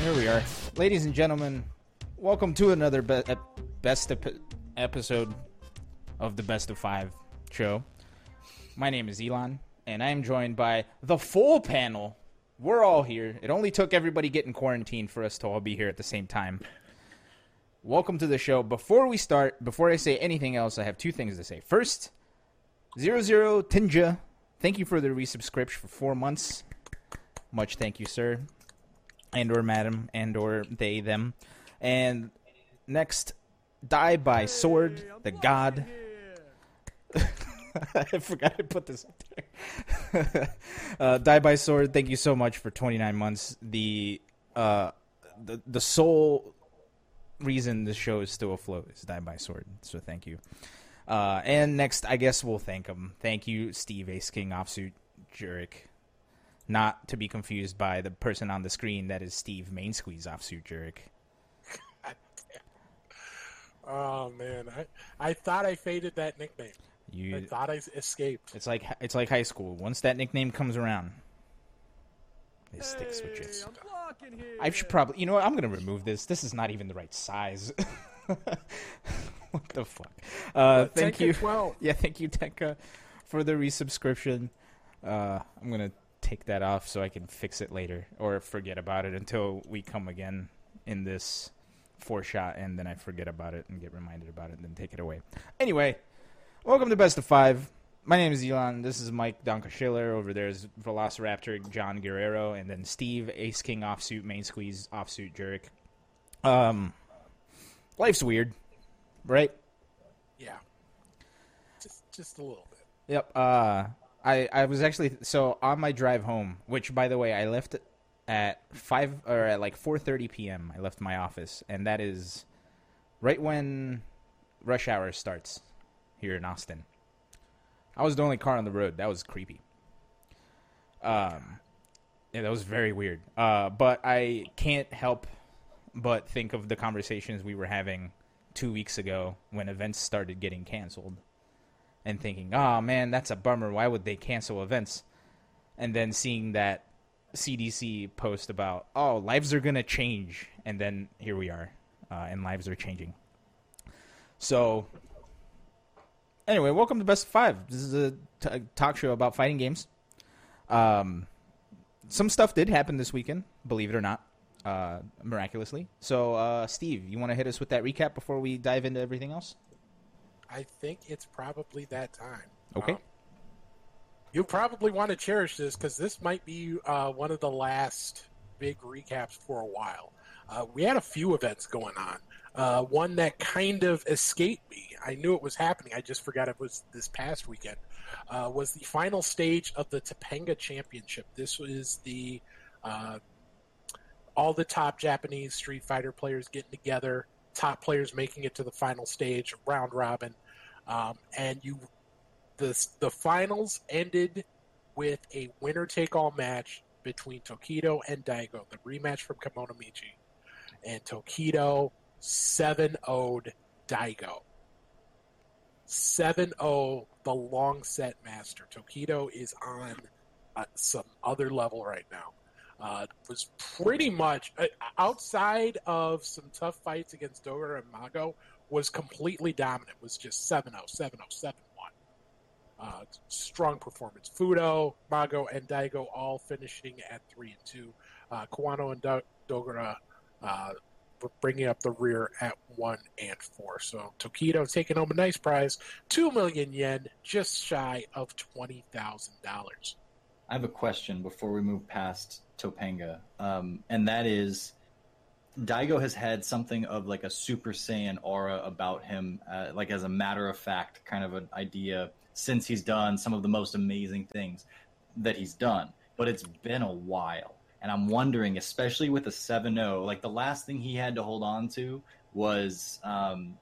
Here we are. Ladies and gentlemen, welcome to another be- best ep- episode of the Best of Five show. My name is Elon, and I am joined by the full panel. We're all here. It only took everybody getting quarantined for us to all be here at the same time. Welcome to the show. Before we start, before I say anything else, I have two things to say. First, Zero Zero Tinja, thank you for the resubscription for four months. Much thank you, sir, and or madam, and or they them. And next, Die by Sword, the God. I forgot to put this up there. uh, Die by Sword, thank you so much for 29 months. The uh, the the sole reason the show is still afloat is Die by Sword. So thank you. Uh, and next, I guess we'll thank him. Thank you, Steve Ace King Offsuit Jurek. Not to be confused by the person on the screen that is Steve Main Squeeze Offsuit Jurek. Oh man, I I thought I faded that nickname. I You, thought I escaped. it's like it's like high school. Once that nickname comes around, it sticks with you. I should probably, you know what? I'm gonna remove this. This is not even the right size. what the fuck? Uh, thank Tenka you. 12. Yeah, thank you, Tenka, for the resubscription. Uh, I'm gonna take that off so I can fix it later or forget about it until we come again in this four shot, and then I forget about it and get reminded about it, and then take it away. Anyway, welcome to Best of Five. My name is Elon. This is Mike Donka Schiller. Over there is Velociraptor John Guerrero, and then Steve Ace King offsuit main squeeze offsuit Jurek. Um, life's weird, right? Yeah, just just a little bit. Yep. Uh, I I was actually so on my drive home, which by the way I left at five or at like four thirty p.m. I left my office, and that is right when rush hour starts here in Austin. I was the only car on the road. That was creepy. Um, yeah, that was very weird. Uh, but I can't help but think of the conversations we were having two weeks ago when events started getting canceled and thinking, "Oh man, that's a bummer. Why would they cancel events?" And then seeing that CDC post about, "Oh, lives are gonna change," and then here we are, uh, and lives are changing. So, anyway, welcome to Best Five. This is a t- talk show about fighting games. Um, some stuff did happen this weekend, believe it or not, uh, miraculously. So, uh, Steve, you want to hit us with that recap before we dive into everything else? I think it's probably that time. Okay. Um, you probably want to cherish this because this might be uh, one of the last big recaps for a while. Uh, we had a few events going on. Uh, one that kind of escaped me. I knew it was happening. I just forgot it was this past weekend. Uh, was the final stage of the Topanga Championship. This was the uh, all the top Japanese Street Fighter players getting together, top players making it to the final stage, round robin, um, and you the the finals ended with a winner take all match between Tokido and Daigo, the rematch from Kemonomichi, and Tokido 7 0'd Daigo. 7 0, the long set master. Tokido is on uh, some other level right now. Uh, was pretty much uh, outside of some tough fights against Dogura and Mago, was completely dominant. Was just 7 0, 7 0, 7 1. Uh, strong performance. Fudo, Mago, and Daigo all finishing at 3 and 2. Uh, and Do- uh, bringing up the rear at 1 and 4. So Tokido taking home a nice prize 2 million yen, just shy of $20,000. I have a question before we move past Topanga, um, and that is, Daigo has had something of like a Super Saiyan aura about him, uh, like as a matter of fact, kind of an idea since he's done some of the most amazing things that he's done. But it's been a while, and I'm wondering, especially with a 7-0, like the last thing he had to hold on to was um,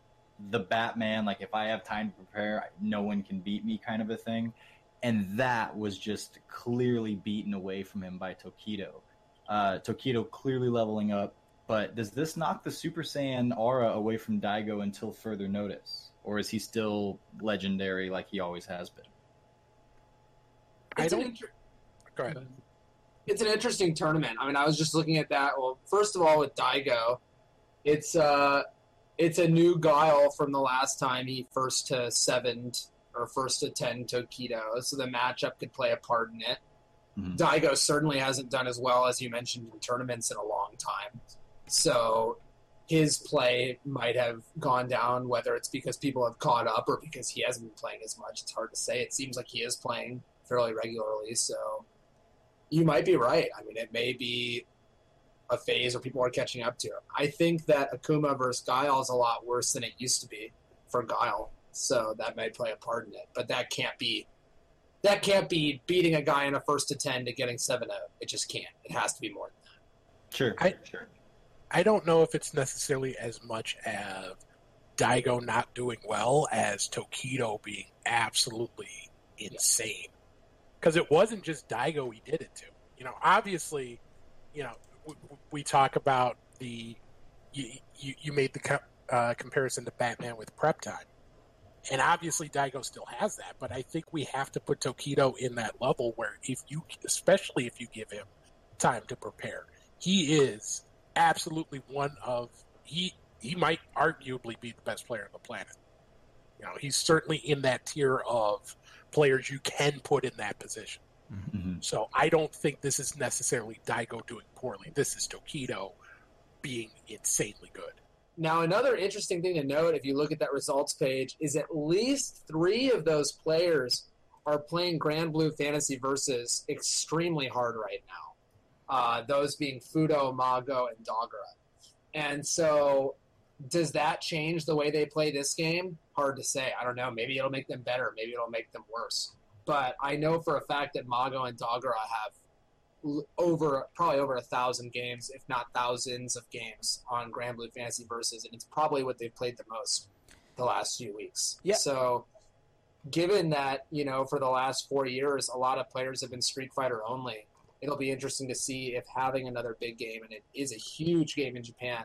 the Batman, like if I have time to prepare, no one can beat me, kind of a thing and that was just clearly beaten away from him by Tokido. Uh, Tokido clearly leveling up, but does this knock the Super Saiyan aura away from Daigo until further notice, or is he still legendary like he always has been? I It's an don't. inter- Go ahead. it's an interesting tournament. I mean, I was just looking at that. Well, first of all, with Daigo, it's uh, it's a new guile from the last time he first to seven or first to ten Tokido, so the matchup could play a part in it. Mhm. Daigo certainly hasn't done as well as you mentioned in tournaments in a long time, so his play might have gone down. Whether it's because people have caught up or because he hasn't been playing as much, it's hard to say. It seems like he is playing fairly regularly, so you might be right. I mean, it may be a phase where people are catching up to him. I think that Akuma versus Guile is a lot worse than it used to be for Guile, so that might play a part in it. But that can't be that can't be beating a guy in a first to ten to getting seven out. It just can't. It has to be more than that. Sure. I- sure. I don't know if it's necessarily as much as Daigo not doing well as Tokido being absolutely insane. Because it wasn't just Daigo he did it to. You know, obviously, you know, we, we talk about the you you, you made the co- uh, comparison to Batman with prep time, and obviously Daigo still has that. But I think we have to put Tokido in that level where if you, especially if you give him time to prepare, he is absolutely one of he he might arguably be the best player on the planet. You know, he's certainly in that tier of players you can put in that position. Mhm. So I don't think this is necessarily Daigo doing poorly. This is Tokido being insanely good. Now, another interesting thing to note, if you look at that results page, is at least three of those players are playing Granblue Fantasy versus extremely hard right now. Uh, those being Fudo, Mago, and Dogura. And so, does that change the way they play this game? Hard to say. I don't know. Maybe it'll make them better. Maybe it'll make them worse. But I know for a fact that Mago and Dogura have over probably over a thousand games, if not thousands of games on Granblue Fantasy Versus, and it's probably what they've played the most the last few weeks. Yeah. So, given that you know for the last four years, a lot of players have been Street Fighter only. It'll be interesting to see if having another big game, and it is a huge game in Japan,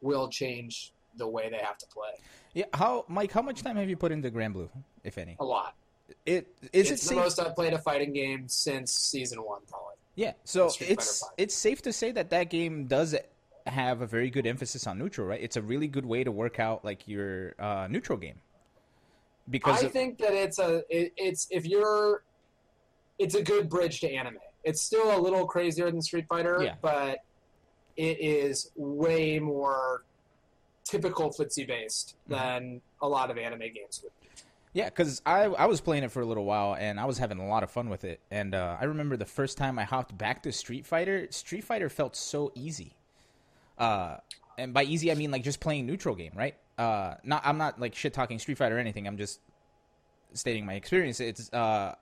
will change the way they have to play Yeah, how Mike? How much time have you put into Granblue, if any? a lot. It is it's it the safe? most I've played a fighting game since season one, probably. Yeah, so it's it's safe to say that that game does have a very good emphasis on neutral, right? It's a really good way to work out like your uh, neutral game. Because I of- think that it's a it, it's if you're it's a good bridge to anime. It's still a little crazier than Street Fighter, Yeah. but it is way more typical footsie based Mm-hmm. than a lot of anime games would. Yeah, because I I was playing it for a little while and I was having a lot of fun with it. And uh, I remember the first time I hopped back to Street Fighter, Street Fighter felt so easy. Uh, and by easy I mean like just playing neutral game, right? Uh, not I'm not like shit talking Street Fighter or anything. I'm just stating my experience. It's uh,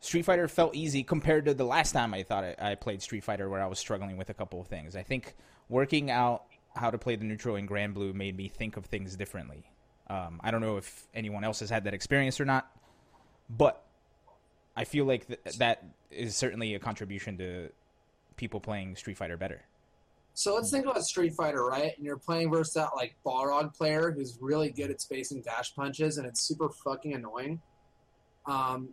Street Fighter felt easy compared to the last time I thought I, I played Street Fighter, where I was struggling with a couple of things. I think working out how to play the neutral in Granblue made me think of things differently. Um, I don't know if anyone else has had that experience or not, but I feel like th- that is certainly a contribution to people playing Street Fighter better. So let's think about Street Fighter, right? And you're playing versus that like Balrog player who's really good at spacing dash punches, and it's super fucking annoying. Um,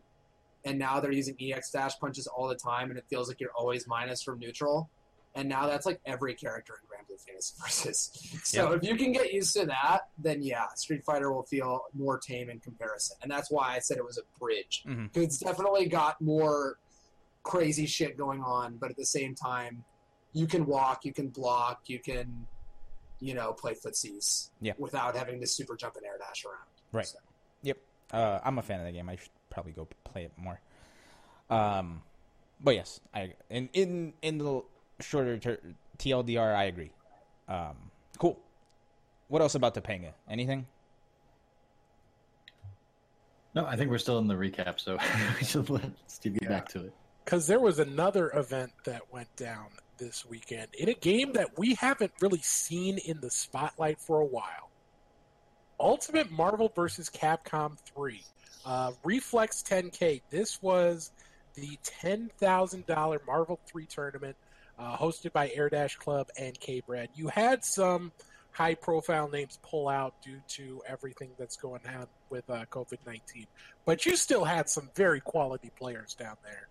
and now they're using EX dash punches all the time, and it feels like you're always minus from neutral. And now that's like every character in Granblue Fantasy Versus. So if you can get used to that, then yeah, Street Fighter will feel more tame in comparison. And that's why I said it was a bridge. Because it's definitely got more crazy shit going on, but at the same time, you can walk, you can block, you can, you know, play footsies Yeah. without having to super jump and air dash around. Right. So, Yep. Uh, I'm a fan of the game. I should probably go play it more. Um, but yes, I in in in the shorter ter- TLDR, I agree. Um, cool. What else about Topanga? Anything? No, I think we're still in the recap, so we should let Steve get Yeah. back to it. because there was another event that went down this weekend in a game that we haven't really seen in the spotlight for a while. Ultimate Marvel vs. Capcom 3. Uh, Reflex 10K. This was the $10,000 Marvel 3 tournament uh, hosted by Air Dash Club and K Bread. You had some high profile names pull out due to everything that's going on with uh, COVID 19, but you still had some very quality players down there.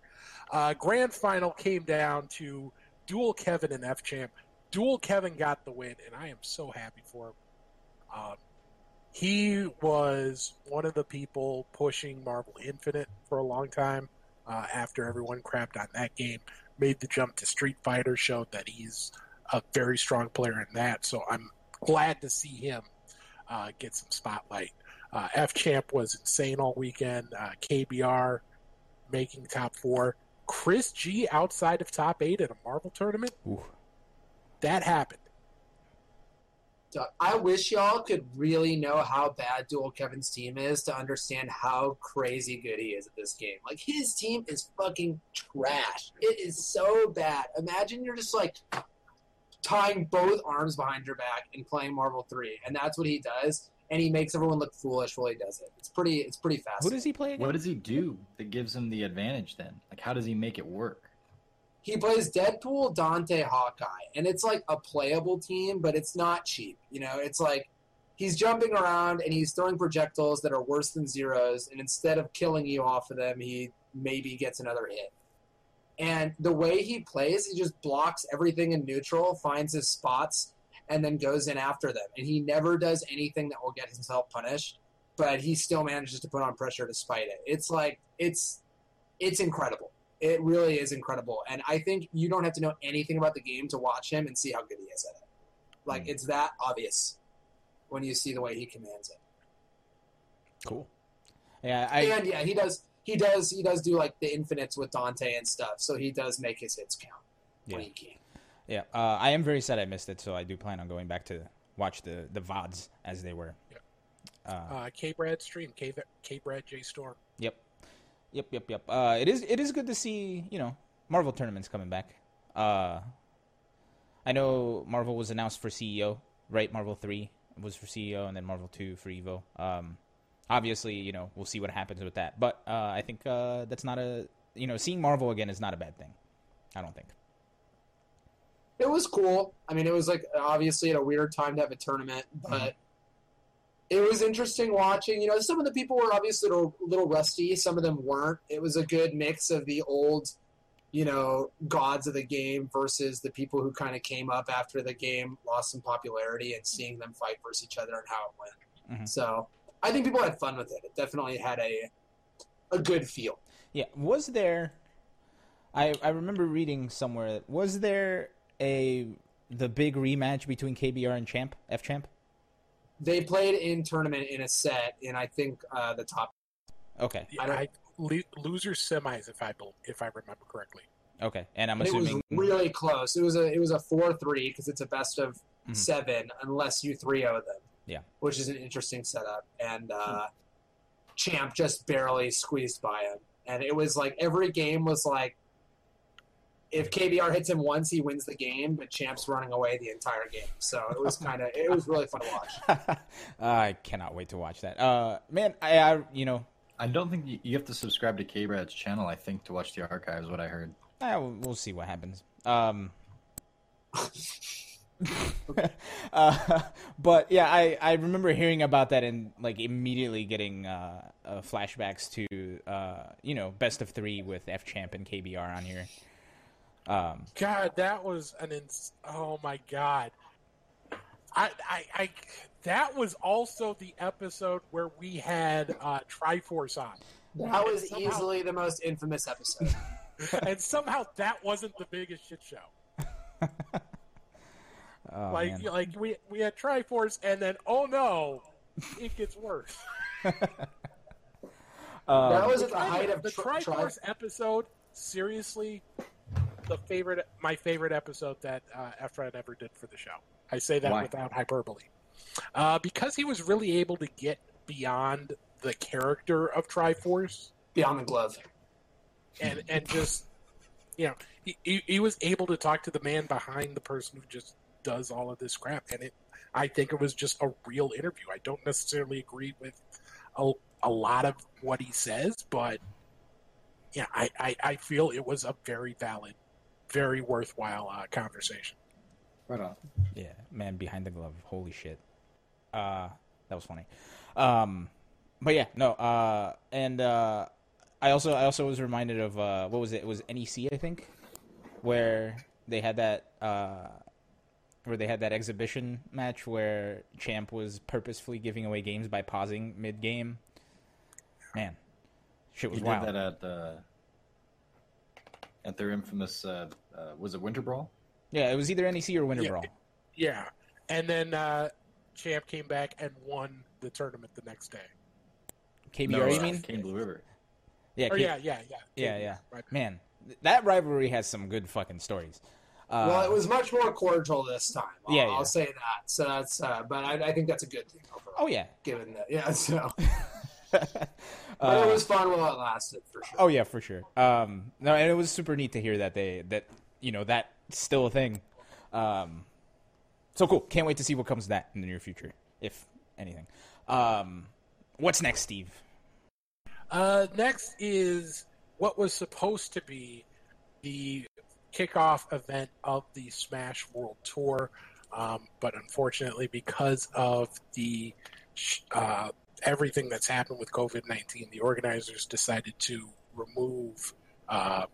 Uh, grand final came down to dual Kevin and F Champ. Dual Kevin got the win, and I am so happy for him. Um, he was one of the people pushing Marvel Infinite for a long time. Uh, after everyone crapped on that game, made the jump to Street Fighter, showed that he's a very strong player in that. So I'm glad to see him uh, get some spotlight. Uh, F Champ was insane all weekend. Uh, KBR making top four. Chris G outside of top eight at a Marvel tournament. Ooh. That happened. I wish y'all could really know how bad Dual Kevin's team is to understand how crazy good he is at this game. Like his team is fucking trash. It is so bad. Imagine you're just like tying both arms behind your back and playing Marvel Three, and that's what he does. And he makes everyone look foolish while he does it. It's pretty. It's pretty fast. What does he play again? What does he do that gives him the advantage then? Like, how does he make it work? He plays Deadpool, Dante, Hawkeye, and it's like a playable team, but it's not cheap. You know, it's like he's jumping around and he's throwing projectiles that are worse than zeros, and instead of killing you off of them, he maybe gets another hit. And the way he plays, he just blocks everything in neutral, finds his spots, and then goes in after them. And he never does anything that will get himself punished, but he still manages to put on pressure despite it. It's like it's it's incredible. It really is incredible. And I think you don't have to know anything about the game to watch him and see how good he is at it. Like Mm. it's that obvious when you see the way he commands it. Cool. Yeah, I and yeah, he does he does he does do like the infinites with Dante and stuff, so he does make his hits count when Yeah. he can. yeah. Uh, I am very sad I missed it, so I do plan on going back to watch the the vods as they were. Yeah. Uh, Uh, K Brad stream, K K Brad J Storm. Yep, yep, yep, yep. Uh, it is it is good to see you know Marvel tournaments coming back. Uh, I know Marvel was announced for CEO, right? Marvel three was for CEO, and then Marvel two for Evo. Um, obviously, you know we'll see what happens with that, but uh, I think uh, that's not a you know seeing Marvel again is not a bad thing. I don't think. It was cool. I mean, it was like obviously at a weird time to have a tournament, but it was interesting watching. You know, some of the people were obviously a little, little rusty. Some of them weren't. It was a good mix of the old, you know, gods of the game versus the people who kind of came up after the game lost some popularity and seeing them fight versus each other and how it went. Mhm. So I think people had fun with it. It definitely had a a good feel. Yeah, was there? I I remember reading somewhere. Was there a the big rematch between KBR and Champ F Champ? They played in tournament in a set, and I think uh, the top. Okay, Yeah, I don't- I, loser semis, if I if I remember correctly. okay, and I'm assuming It was really close. It was a it was a four three because it's a best of Mhm. seven unless you three o them. Yeah. which is an interesting setup. And uh, Champ just barely squeezed by him, and it was like every game was like. If KBR hits him once, he wins the game, but Champ's running away the entire game. So it was kind of, it was really fun to watch. I cannot wait to watch that. Uh, man, I, I you know, I don't think you, you have to subscribe to K Brad's channel. I think to watch the archives. What I heard. I, we'll see what happens. Um, uh, but yeah, I, I remember hearing about that and like immediately getting uh, uh, flashbacks to uh, you know best of three with F Champ and KBR on here. Um, God, that was an ins- oh my god. I, I, I, that was also the episode where we had uh, Triforce on, That was Somehow- easily the most infamous episode. and somehow that wasn't the biggest shit show. oh, like, man. like we we had Triforce, and then oh no, it gets worse. Um, that was at the height of the tri- tri- Triforce episode. Seriously, the favorite, my favorite episode that uh, Efren ever did for the show. I say that Why? without hyperbole, uh, because he was really able to get beyond the character of Triforce Beyond the Glove. and and just you know he, he, he was able to talk to the man behind the person who just does all of this crap and it i think it was just a real interview i don't necessarily agree with a, a lot of what he says but yeah I, I i feel it was a very valid very worthwhile uh, conversation Right on. Yeah, man behind the glove. Holy shit. Uh that was funny. Um but yeah, no, uh and uh I also I also was reminded of uh, what was it? It was NEC, I think, where they had that uh, where they had that exhibition match where Champ was purposefully giving away games by pausing mid game. Man, shit was He wild. did that at uh, at their infamous uh, uh, was it Winter Brawl? Yeah, it was either NEC or Winter Yeah. Brawl. Yeah, and then uh, Champ came back and won the tournament the next day. KBR, No, you uh, mean? Kane Blue River. Yeah, K- yeah, yeah, yeah, yeah, yeah. Right. Man, that rivalry has some good fucking stories. Uh, well, it was much more cordial this time. I'll, Yeah, yeah. I'll say that. So that's, uh, but I, I think that's a good thing overall. Oh yeah. given that, yeah. So, but Uh, it was fun while it lasted for sure. Oh yeah, for sure. Um, no, and it was super neat to hear that they that you know that's still a thing. Um, so cool. Can't wait to see what comes of that in the near future, if anything. Um, what's next, Steve? Uh, next is what was supposed to be the kickoff event of the Smash World Tour, um, but unfortunately, because of the uh, everything that's happened with COVID nineteen, the organizers decided to remove uh,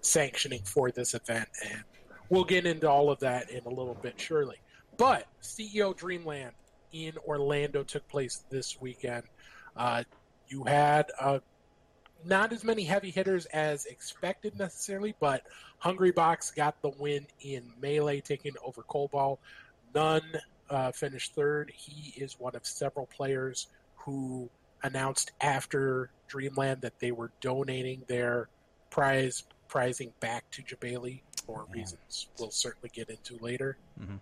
sanctioning for this event, and we'll get into all of that in a little bit, surely. But CEO Dreamland in Orlando took place this weekend. Uh, you had uh, not as many heavy hitters as expected necessarily, but Hungrybox got the win in melee, taking over Cobalt. None uh, finished third. He is one of several players who announced after Dreamland that they were donating their prize prizing back to Jebailey for Man. reasons we'll certainly get into later. Mhm.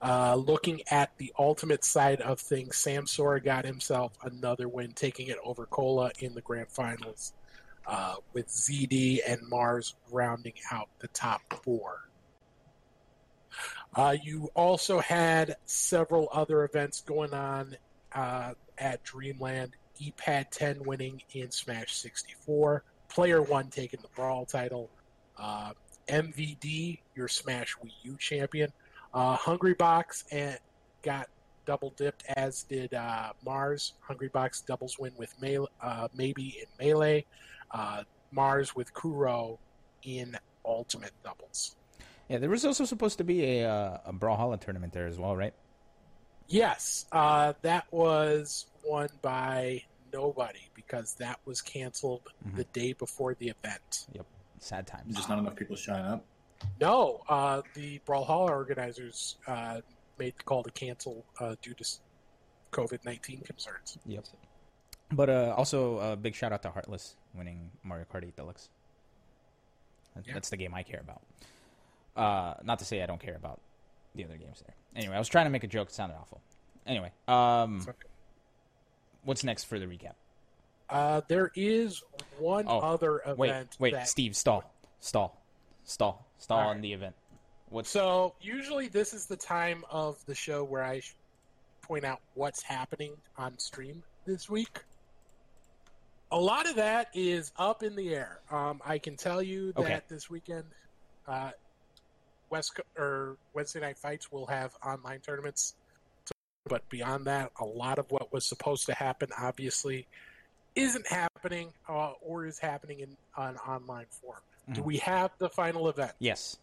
Uh, looking at the ultimate side of things, Samsora got himself another win, taking it over Cola in the grand finals, uh, with ZD and Mars rounding out the top four. Uh, you also had several other events going on uh, at Dreamland. EPAD 10 winning in Smash 64, Player 1 taking the Brawl title, uh, MVD, your Smash Wii U champion, uh, Hungrybox and got double dipped, as did uh, Mars. Hungrybox doubles win with Mele- uh, maybe in melee. Uh, Mars with Kuro in ultimate doubles. Yeah, there was also supposed to be a uh, a Brawlhalla tournament there as well, right? Yes, uh, that was won by nobody because that was canceled Mhm. the day before the event. Yep, sad times. Just not enough people showing up. No, uh, the Brawlhalla organizers uh, made the call to cancel uh, due to COVID 19 concerns. Yep. But uh, also, a big shout out to Heartless winning Mario Kart 8 Deluxe. That- Yeah. That's the game I care about. Uh, not to say I don't care about the other games there. Anyway, I was trying to make a joke. It sounded awful. Anyway, um, okay. what's next for the recap? Uh, there is one Oh, other event. Wait, wait, that- Steve, stall, stall, stall, stall All on right. the event. What's So usually this is the time of the show where I point out what's happening on stream this week. A lot of that is up in the air. Um, I can tell you that Okay. this weekend, uh, West or Wednesday night fights will have online tournaments. But beyond that, a lot of what was supposed to happen obviously isn't happening uh, or is happening in an online form. Do Mhm. we have the final event? yes?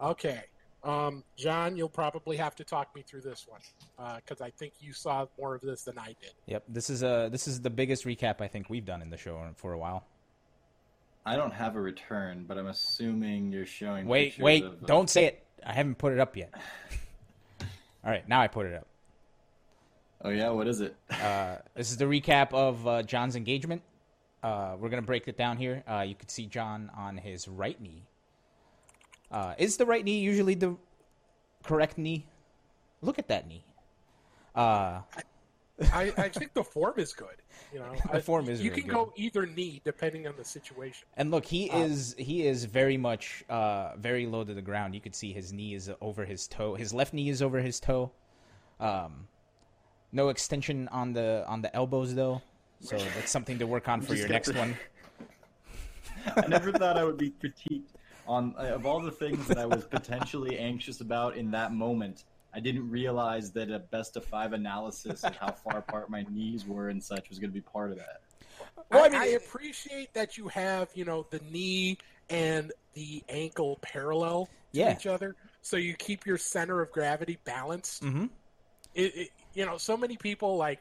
Okay. Um, John, you'll probably have to talk me through this one because I think you saw more of this than I did. Yep. This is uh this is the biggest recap I think we've done in the show for a while. I don't have a return, but I'm assuming you're showing. Wait, wait, of, uh, don't say it. I haven't put it up yet. All right, now I put it up. Oh yeah, what is it? Uh, this is the recap of uh, John's engagement. Uh, we're gonna break it down here. Uh, you could see John on his right knee. Uh, is the right knee usually the correct knee? Look at that knee. Uh, I, I think the form is good. You know, The I- form is You really can good. go either knee depending on the situation. and look, he Uh, is he is very much uh, very low to the ground. You could see his knee is over his toe. His left knee is over his toe. Um, no extension on the on the elbows though. So that's something to work on for your next the- one. I never thought I would be critiqued on uh, of all the things that I was potentially anxious about in that moment. I didn't realize that a best of five analysis of how far apart my knees were and such was going to be part of that. Well, I I, mean- I appreciate that you have, you know, the knee and the ankle parallel to Yeah. each other, so you keep your center of gravity balanced. Mhm. It, it, you know, so many people like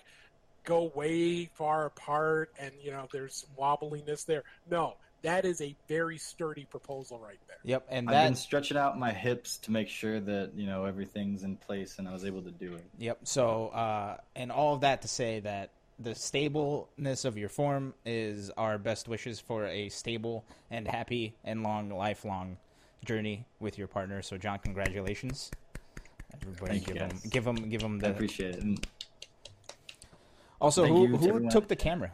go way far apart, and you know, there's wobbliness there. No, that is a very sturdy proposal right there. Yep, and I've been stretching out my hips to make sure that you know everything's in place, and I was able to do it. Yep. So, uh, and all of that to say that the stableness of your form is our best wishes for a stable and happy and long, lifelong journey with your partner. So, John, congratulations. Everybody, Thank you, give him, guys. give him, give him I appreciate it. Also, Thank who who took the camera,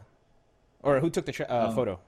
or who took the tra- uh, Um, photo?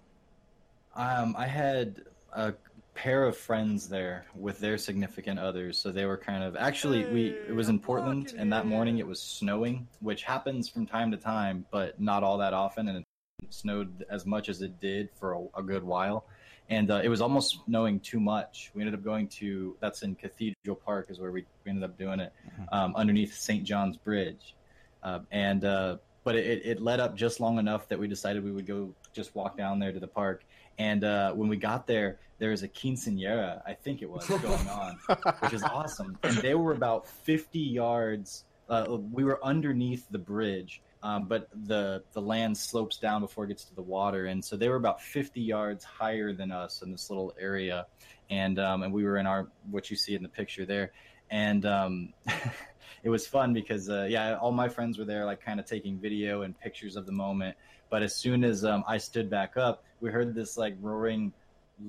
Um, I had a pair of friends there with their significant others, so they were kind of actually we it was in Portland, and that morning it was snowing, which happens from time to time, but not all that often, and it snowed as much as it did for a, a good while, and uh, it was almost snowing too much. We ended up going to that's in Cathedral Park is where we, we ended up doing it um, underneath St. John's Bridge, uh, and uh, but it, it led up just long enough that we decided we would go just walk down there to the park. And uh, when we got there, there was a quinceanera, I think it was, going on, which is awesome. And they were about 50 yards. Uh, we were underneath the bridge, um, but the the land slopes down before it gets to the water, and so they were about 50 yards higher than us in this little area. And um, and we were in our what you see in the picture there, and um, it was fun because uh, yeah, all my friends were there, like kind of taking video and pictures of the moment. But as soon as um, I stood back up, we heard this like roaring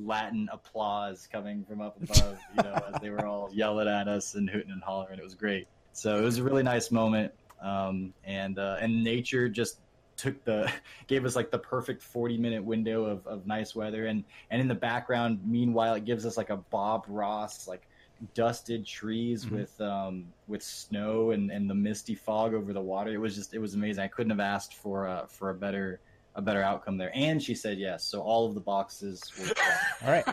Latin applause coming from up above, you know, as they were all yelling at us and hooting and hollering. It was great. So it was a really nice moment, um, and uh, and nature just took the gave us like the perfect 40 minute window of, of nice weather and and in the background meanwhile it gives us like a bob ross like dusted trees Mhm. with um with snow and and the misty fog over the water it was just it was amazing i couldn't have asked for uh for a better a better outcome there and she said yes so all of the boxes were checked. All right.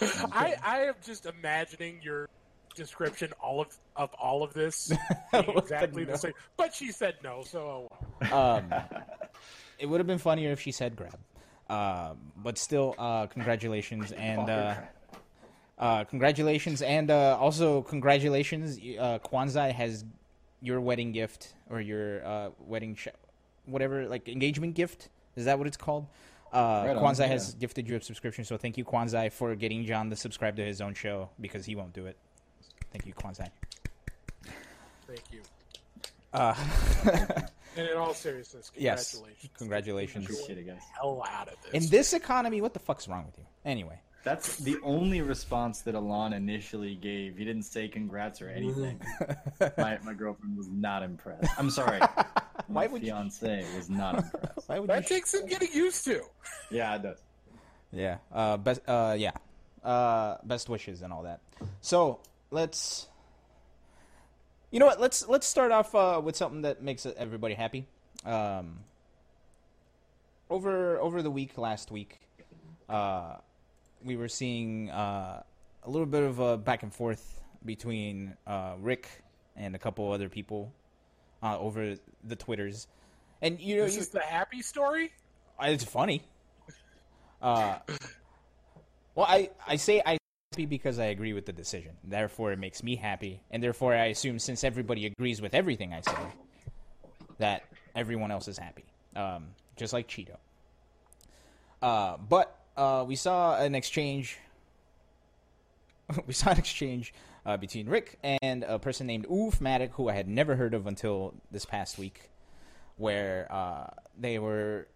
I, I am just imagining your description all of of all of this being exactly No. the same. But she said no, so oh. Um, it would have been funnier if she said grab. Um, but still, uh, congratulations and uh, uh, congratulations and uh, also congratulations. Uh, Kwanzaa has your wedding gift or your uh, wedding sh- whatever like engagement gift. Is that what it's called? Uh, Right on, Kwanzaa yeah. has gifted you a subscription, so thank you, Kwanzaa, for getting John to subscribe to his own show because he won't do it. Thank you, Kwanzaa. Thank you. Uh, And in all seriousness, Yes. congratulations. Congratulations. appreciate it guys Hell out of this. in this economy, what the fuck's wrong with you? Anyway. that's the only response that alon initially gave he didn't say congrats or anything my, my girlfriend was not impressed i'm sorry Why my would you- fiance was not impressed Why would that you takes some getting used to. yeah it does Yeah. Uh, best. Uh, yeah. Uh, best wishes and all that. So let's. You know what? Let's let's start off uh, with something that makes everybody happy. Um, over over the week last week, uh, we were seeing uh, a little bit of a back and forth between uh, Rick and a couple other people uh, over the twitters, and you know This you, is the happy story. it's funny. Uh, well, I, I say I happy because I agree with the decision. Therefore, it makes me happy, and therefore, I assume since everybody agrees with everything I say, that everyone else is happy. Um, just like Cheeto. Uh, but uh, we saw an exchange. we saw an exchange uh, between Rick and a person named Oofmatic, who I had never heard of until this past week, where uh, they were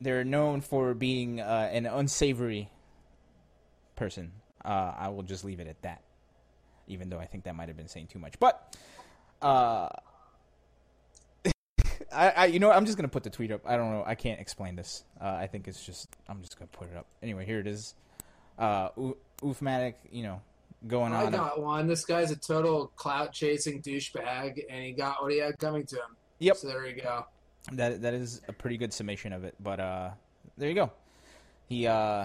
they're known for being uh, an unsavory person. Uh, I will just leave it at that, even though I think that might have been saying too much. But uh, I, I, you know. I'm just gonna put the tweet up. I don't know. I can't explain this. Uh, I think it's just. I'm just gonna put it up. Anyway, here it is. Uh, Oo- Oofmatic, you know, going I on. I got one. This guy's a total clout chasing douchebag, and he got what he had coming to him. Yep. So there you go. That that is a pretty good summation of it. But uh, there you go. He uh,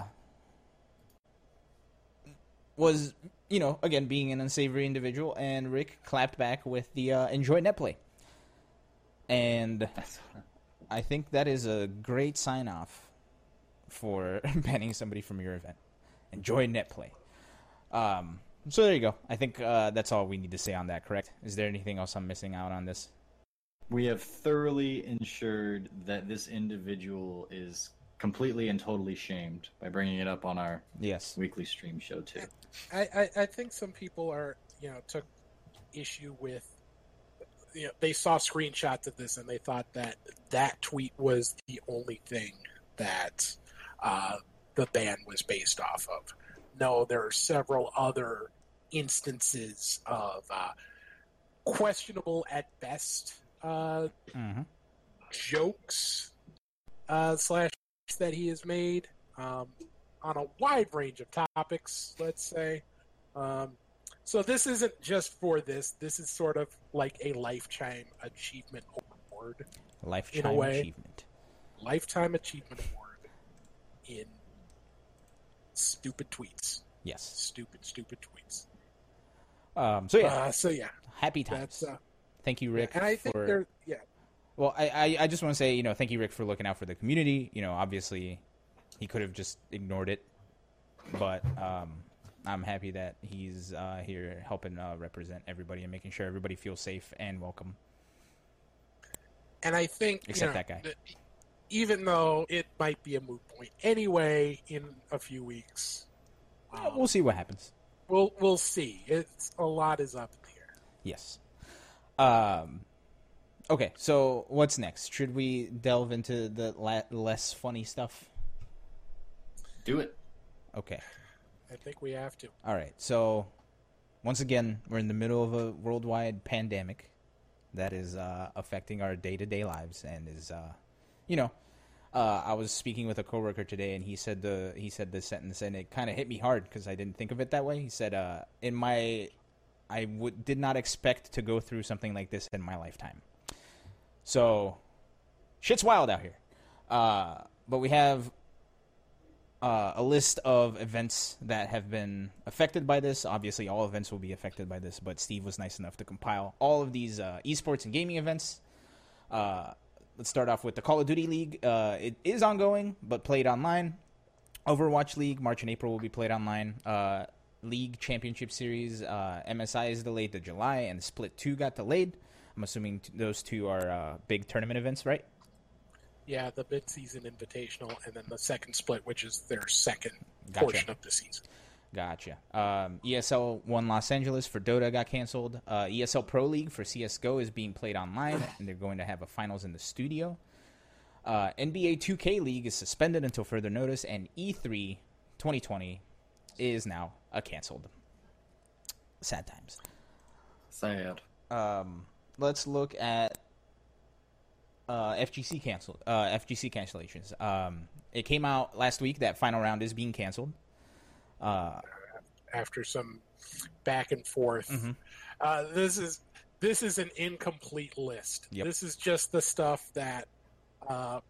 was, you know, again being an unsavory individual, and Rick clapped back with the uh, enjoy net play. And I think that is a great sign off for banning somebody from your event. Enjoy net play. Um, so there you go. I think uh, that's all we need to say on that. Correct? Is there anything else I'm missing out on this? We have thoroughly ensured that this individual is completely and totally shamed by bringing it up on our Yes. weekly stream show too. I, I, I think some people are, you know, took issue with, you know, they saw screenshots of this and they thought that that tweet was the only thing that uh, the ban was based off of. No, there are several other instances of uh, questionable at best uh, hmm jokes uh, slash that he has made um, on a wide range of topics. Let's say. Um, so this isn't just for this. This is sort of like a lifetime achievement award, Lifetime way. achievement. lifetime achievement award in stupid tweets, Yes. stupid, stupid tweets. Um, so yeah, Uh, so yeah, happy times. that's uh, Thank you, Rick. and I think for... there, yeah, Well, I, I, I just want to say, you know, thank you, Rick, for looking out for the community. You know, obviously, he could have just ignored it, but um, I'm happy that he's uh, here helping uh, represent everybody and making sure everybody feels safe and welcome. and I think you Except know, that guy. even though it might be a moot point anyway in a few weeks. Yeah, um, we'll see what happens. we'll we'll see. It's a lot is up in the air. Yes. Um. Okay, so what's next? Should we delve into the la- less funny stuff? Do it. Okay. I think we have to. All right. So, once again, we're in the middle of a worldwide pandemic that is uh, affecting our day to day lives, and is, uh, you know, uh, I was speaking with a coworker today, and he said the he said this sentence, and it kind of hit me hard because I didn't think of it that way. He said, uh, "In my, I did not expect to go through something like this in my lifetime." So, shit's wild out here. Uh, but we have uh, a list of events that have been affected by this. Obviously, all events will be affected by this, but Steve was nice enough to compile all of these uh, esports and gaming events. Uh, let's start off with the Call of Duty League. Uh, it is ongoing, but played online. Overwatch League, March and April will be played online. League Championship Series, uh, MSI is delayed to July, and Split 2 got delayed. I'm assuming t- those two are uh, big tournament events, right? Yeah, the mid-season invitational, and then the second split, which is their second Gotcha. portion of the season. Gotcha. Um, ESL One Los Angeles for Dota got canceled. Uh, ESL Pro League for CS:GO is being played online, and they're going to have a finals in the studio. Uh, NBA 2K League is suspended until further notice, and E E3 2020 is now a canceled. Sad times. Sad. Um, let's look at uh, FGC canceled. Uh, FGC cancellations. Um, it came out last week that final round is being canceled. Uh, After some back and forth, Mhm. uh, this is this is an incomplete list. Yep. This is just the stuff that uh,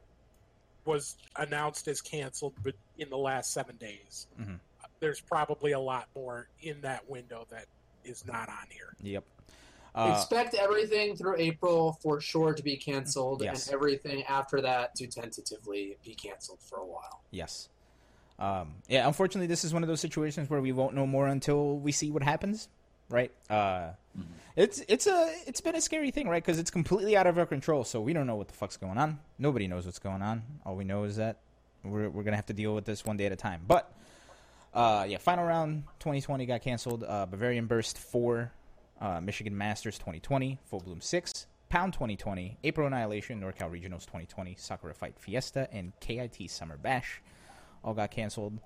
was announced as canceled, but in the last seven days. Mhm. There's probably a lot more in that window that is not on here. Yep. Uh, Expect everything through April for sure to be canceled, Yes. and everything after that to tentatively be canceled for a while. yes. Um, yeah. Unfortunately, this is one of those situations where we won't know more until we see what happens. Right. Uh, It's it's a it's been a scary thing, right? Because it's completely out of our control. So we don't know what the fuck's going on. Nobody knows what's going on. All we know is that we're we're gonna have to deal with this one day at a time. But uh, yeah, final round 2020 got canceled. Uh, Bavarian Burst four, uh, Michigan Masters 2020, Full Bloom six, Pound 2020, April Annihilation, NorCal Regionals 2020, Sakura Fight Fiesta, and KIT Summer Bash all got canceled.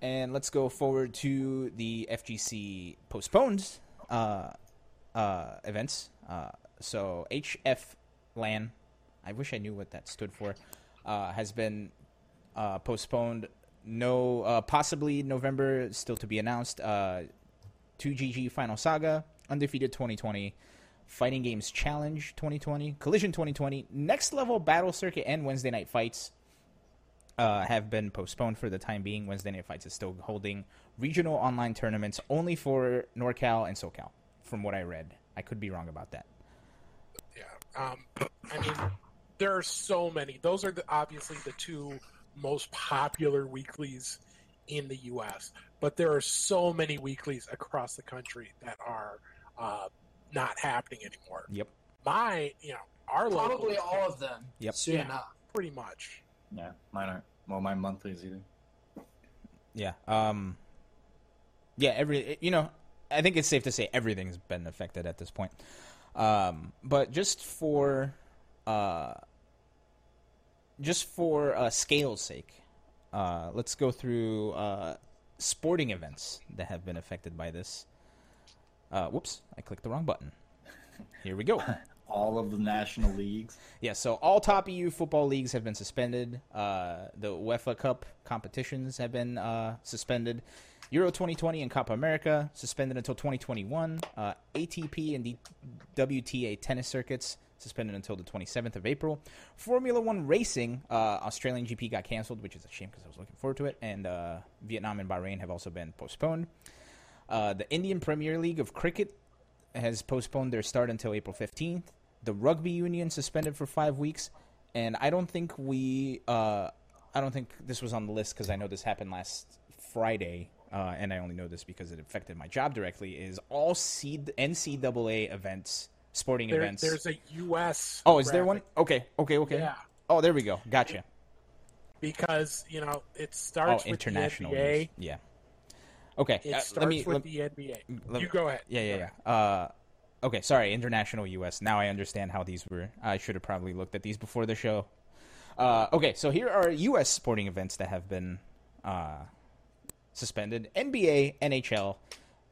And let's go forward to the FGC postponed uh, uh, events. Uh, so HF LAN, I wish I knew what that stood for, has been postponed. No, uh, possibly November, still to be announced. Uh, 2GG Final Saga, Undefeated 2020, Fighting Games Challenge 2020, Collision 2020, Next Level Battle Circuit, and Wednesday Night Fights uh, have been postponed for the time being. Wednesday Night Fights is still holding regional online tournaments only for NorCal and SoCal, from what I read. I could be wrong about that. Yeah. Um, I mean, there are so many. Those are the, obviously the two most popular weeklies in the U.S. But there are so many weeklies across the country that are uh, not happening anymore. Yep. My, you know, our Probably local, all of them. Yep. Soon Yeah. enough. pretty much. Yeah, mine aren't. Well, my monthlies either. Yeah. Um. Yeah. Every you know, I think it's safe to say everything's been affected at this point. Um. But just for, uh, just for uh, scale's sake, uh, let's go through uh, sporting events that have been affected by this. Uh, whoops! I clicked the wrong button. Here we go. All of the national leagues. Yeah, so all top EU football leagues have been suspended. Uh, the UEFA Cup competitions have been uh, suspended. Euro 2020 and Copa America suspended until 2021. Uh, ATP and the WTA tennis circuits suspended until the 27th of April. Formula One racing, uh, Australian GP got canceled, which is a shame because I was looking forward to it. And uh, Vietnam and Bahrain have also been postponed. Uh, the Indian Premier League of Cricket has postponed their start until April 15th. The rugby union suspended for five weeks, and I don't think we, uh, I don't think this was on the list because I know this happened last Friday, uh, and I only know this because it affected my job directly. Is all C- NCAA events, sporting There, events? there's a U.S. oh, is there one? Okay, okay, okay. Yeah, Oh, there we go. Gotcha. because you know it Oh, starts with international. the NBA. Yeah. Okay. It uh, starts let me. with let- the NBA. let- you go ahead. Yeah, yeah, Go yeah. Uh, okay, sorry, international U.S. Now I understand how these were. I should have probably looked at these before the show. Uh, okay, so here are U.S. sporting events that have been uh, suspended: NBA, NHL,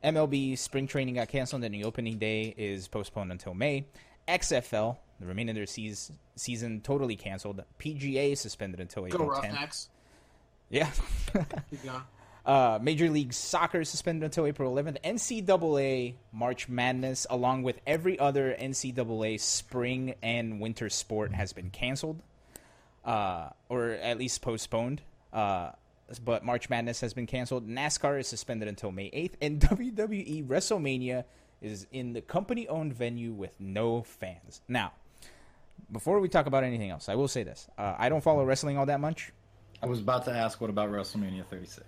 MLB. Spring training got canceled, and the opening day is postponed until May. XFL, the remainder of their seas- season, totally canceled. PGA suspended until Go April 10th. Roughnecks. Yeah. Uh, Major League Soccer suspended until April 11th. NCAA March Madness, along with every other NCAA spring and winter sport, has been canceled, uh, or at least postponed. Uh, but March Madness has been canceled. NASCAR is suspended until May 8th, and WWE WrestleMania is in the company-owned venue with no fans. Now, before we talk about anything else, I will say this: uh, I don't follow wrestling all that much. I was about to ask, what about WrestleMania 36?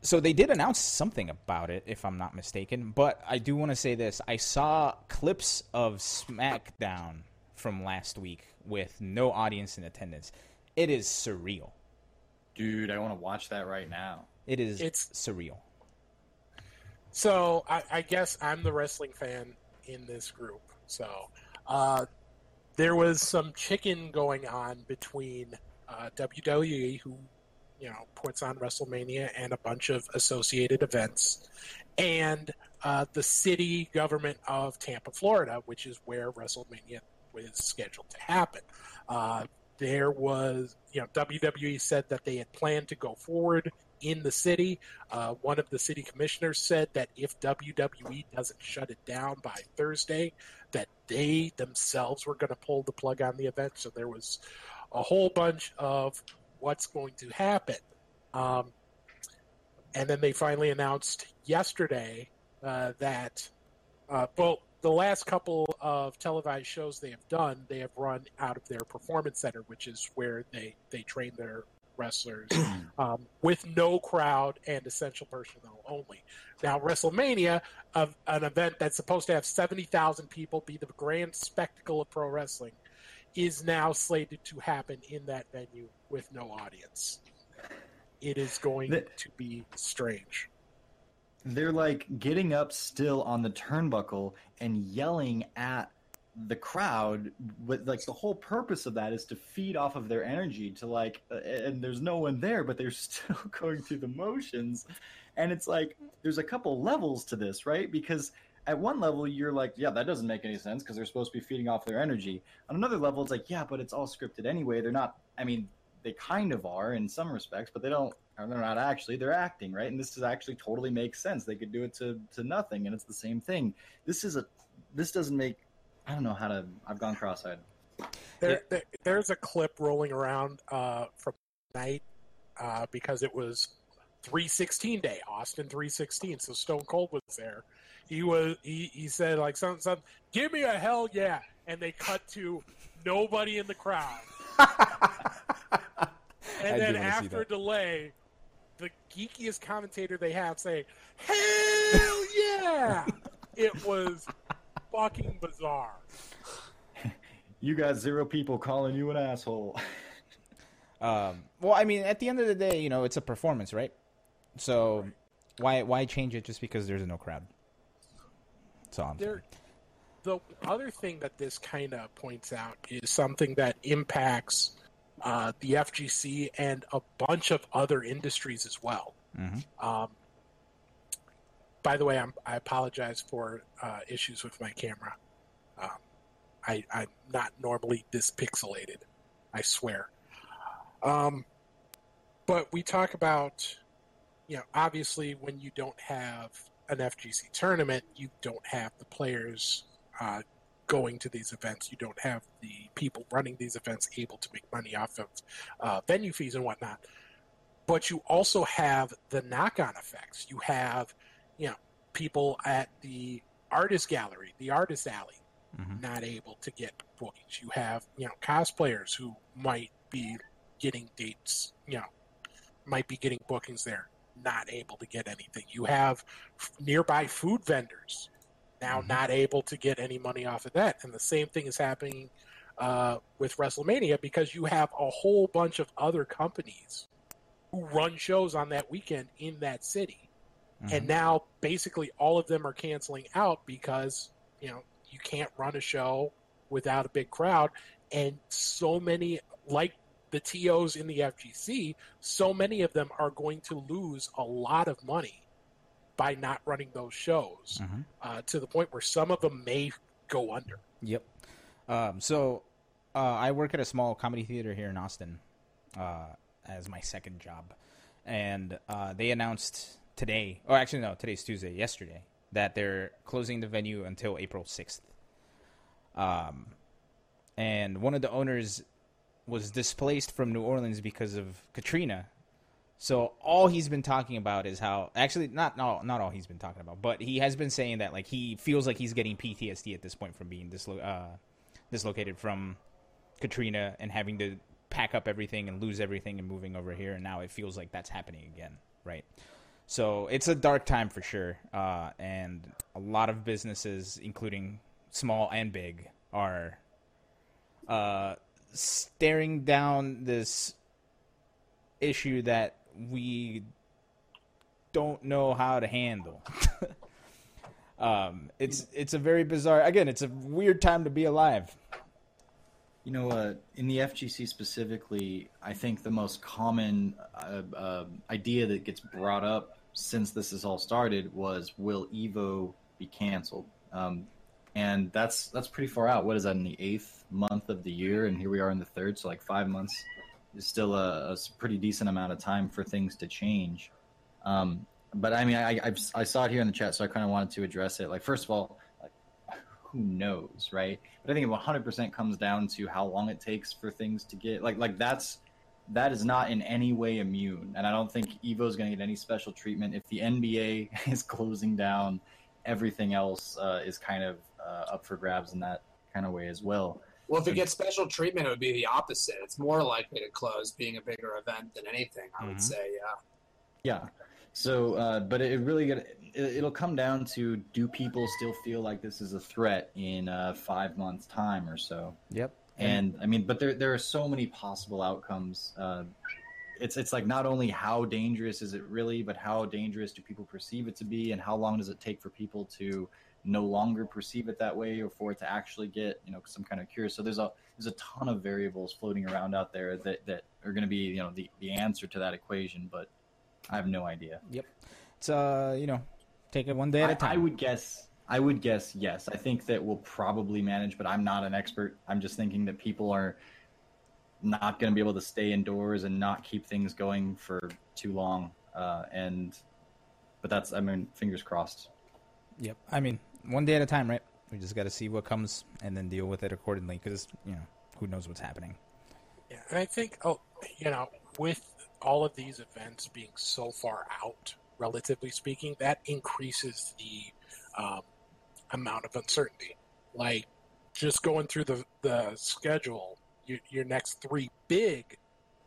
so they did announce something about it, if I'm not mistaken. But I do want to say this: I saw clips of SmackDown from last week with no audience in attendance. It is surreal. Dude, I want to watch that right now. It is It's- surreal. So I, I guess I'm the wrestling fan in this group. So uh, there was some chicken going on between uh, WWE, who you know puts on WrestleMania and a bunch of associated events, and uh, the city government of Tampa, Florida, which is where WrestleMania was scheduled to happen. Uh, there was, you know, WWE said that they had planned to go forward in the city. Uh, one of the city commissioners said that if WWE doesn't shut it down by Thursday, that they themselves were going to pull the plug on the event. So there was a whole bunch of what's going to happen. Um, and then they finally announced yesterday uh, that, uh, well, the last couple of televised shows they have done, they have run out of their performance center, which is where they, they train their wrestlers um, with no crowd and essential personnel only. Now, WrestleMania, of an event that's supposed to have 70,000 people, be the grand spectacle of pro wrestling, is now slated to happen in that venue with no audience. It is going The- to be strange. They're like getting up still on the turnbuckle and yelling at the crowd. But like the whole purpose of that is to feed off of their energy to like, and there's no one there, but they're still going through the motions. And it's like there's a couple levels to this, right? Because at one level you're like, yeah, that doesn't make any sense because they're supposed to be feeding off their energy. On another level, it's like, yeah, but it's all scripted anyway. They're not. I mean, they kind of are in some respects, but they don't. Or they're not actually. They're acting, right? And this is actually totally makes sense. They could do it to to nothing, and it's the same thing. This is a. This doesn't make. I don't know how to. I've gone cross-eyed. There, there, there's a clip rolling around uh, from night uh, because it was 316 day, Austin 316. So Stone Cold was there. He was he, he said like something, something, give me a hell yeah, and they cut to nobody in the crowd. and I then do wanna see after a delay, the geekiest commentator they have saying, "Hell yeah!" it was fucking bizarre. You got zero people calling you an asshole. Um, well, I mean, at the end of the day, you know, it's a performance, right? So why why change it just because there's no crowd? So I'm saying. There, the other thing that this kind of points out is something that impacts uh, the FGC and a bunch of other industries as well. Mhm. Um, by the way, I'm, I apologize for uh, issues with my camera. Um, I, I'm not normally this pixelated, I swear. Um, but we talk about, you know, obviously when you don't have an FGC tournament, you don't have the players uh, going to these events. You don't have the people running these events able to make money off of uh, venue fees and whatnot. But you also have the knock-on effects. You have, you know, people at the artist gallery, the artist alley, Mhm. not able to get bookings. You have, you know, cosplayers who might be getting dates, you know, might be getting bookings there, not able to get anything. You have f- nearby food vendors now Mhm. not able to get any money off of that. And the same thing is happening uh, with WrestleMania because you have a whole bunch of other companies who run shows on that weekend in that city. And Mhm. now basically all of them are canceling out because, you know, you can't run a show without a big crowd. And so many, like the TOs in the FGC, so many of them are going to lose a lot of money by not running those shows Mhm. uh, to the point where some of them may go under. Yep. Um, so uh, I work at a small comedy theater here in Austin uh, as my second job, and uh, they announced today. Oh, actually, no, today's Tuesday. Yesterday, that they're closing the venue until April sixth. Um, and one of the owners was displaced from New Orleans because of Katrina. So all he's been talking about is how actually not not not all he's been talking about, but he has been saying that like he feels like he's getting PTSD at this point from being dislo- uh, dislocated from Katrina and having to pack up everything and lose everything and moving over here, and now it feels like that's happening again, right? So it's a dark time for sure, uh, and a lot of businesses, including small and big, are uh, staring down this issue that we don't know how to handle. um, it's it's a very bizarre. Again, it's a weird time to be alive. You know, uh, in the FGC specifically, I think the most common uh, uh, idea that gets brought up since this has all started was, "Will Evo be canceled?" Um, and that's that's pretty far out. What is that in the eighth month of the year? And here we are in the third, so like five months still a pretty decent amount of time for things to change. Um, but I mean, I, I I saw it here in the chat, so I kind of wanted to address it. Like, first of all, like, who knows, right? But I think it 100% comes down to how long it takes for things to get like like that's that is not in any way immune, and I don't think Evo is going to get any special treatment if the NBA is closing down. Everything else uh, is kind of uh, up for grabs in that kind of way as well. Well, if it gets special treatment, it would be the opposite. It's more likely to close, being a bigger event than anything. I would Mhm. say, yeah. Yeah. So, uh, but it really get it, it'll come down to do people still feel like this is a threat in uh, five months' time or so? Yep. And I mean, but there there are so many possible outcomes. Uh, it's it's like not only how dangerous is it really, but how dangerous do people perceive it to be, and how long does it take for people to no longer perceive it that way, or for it to actually get you know some kind of cure. So there's a there's a ton of variables floating around out there that that are going to be you know the the answer to that equation, but I have no idea. Yep it's uh, you know, take it one day at a I, time. I would guess. I would guess yes. I think that we'll probably manage, but I'm not an expert. I'm just thinking that people are not going to be able to stay indoors and not keep things going for too long. Uh, and but that's I mean, fingers crossed. Yep. I mean, one day at a time, right? We just got to see what comes and then deal with it accordingly because you know who knows what's happening. Yeah, and I think, oh, you know, with all of these events being so far out, relatively speaking, that increases the um, amount of uncertainty. Like, just going through the, the schedule, your, your next three big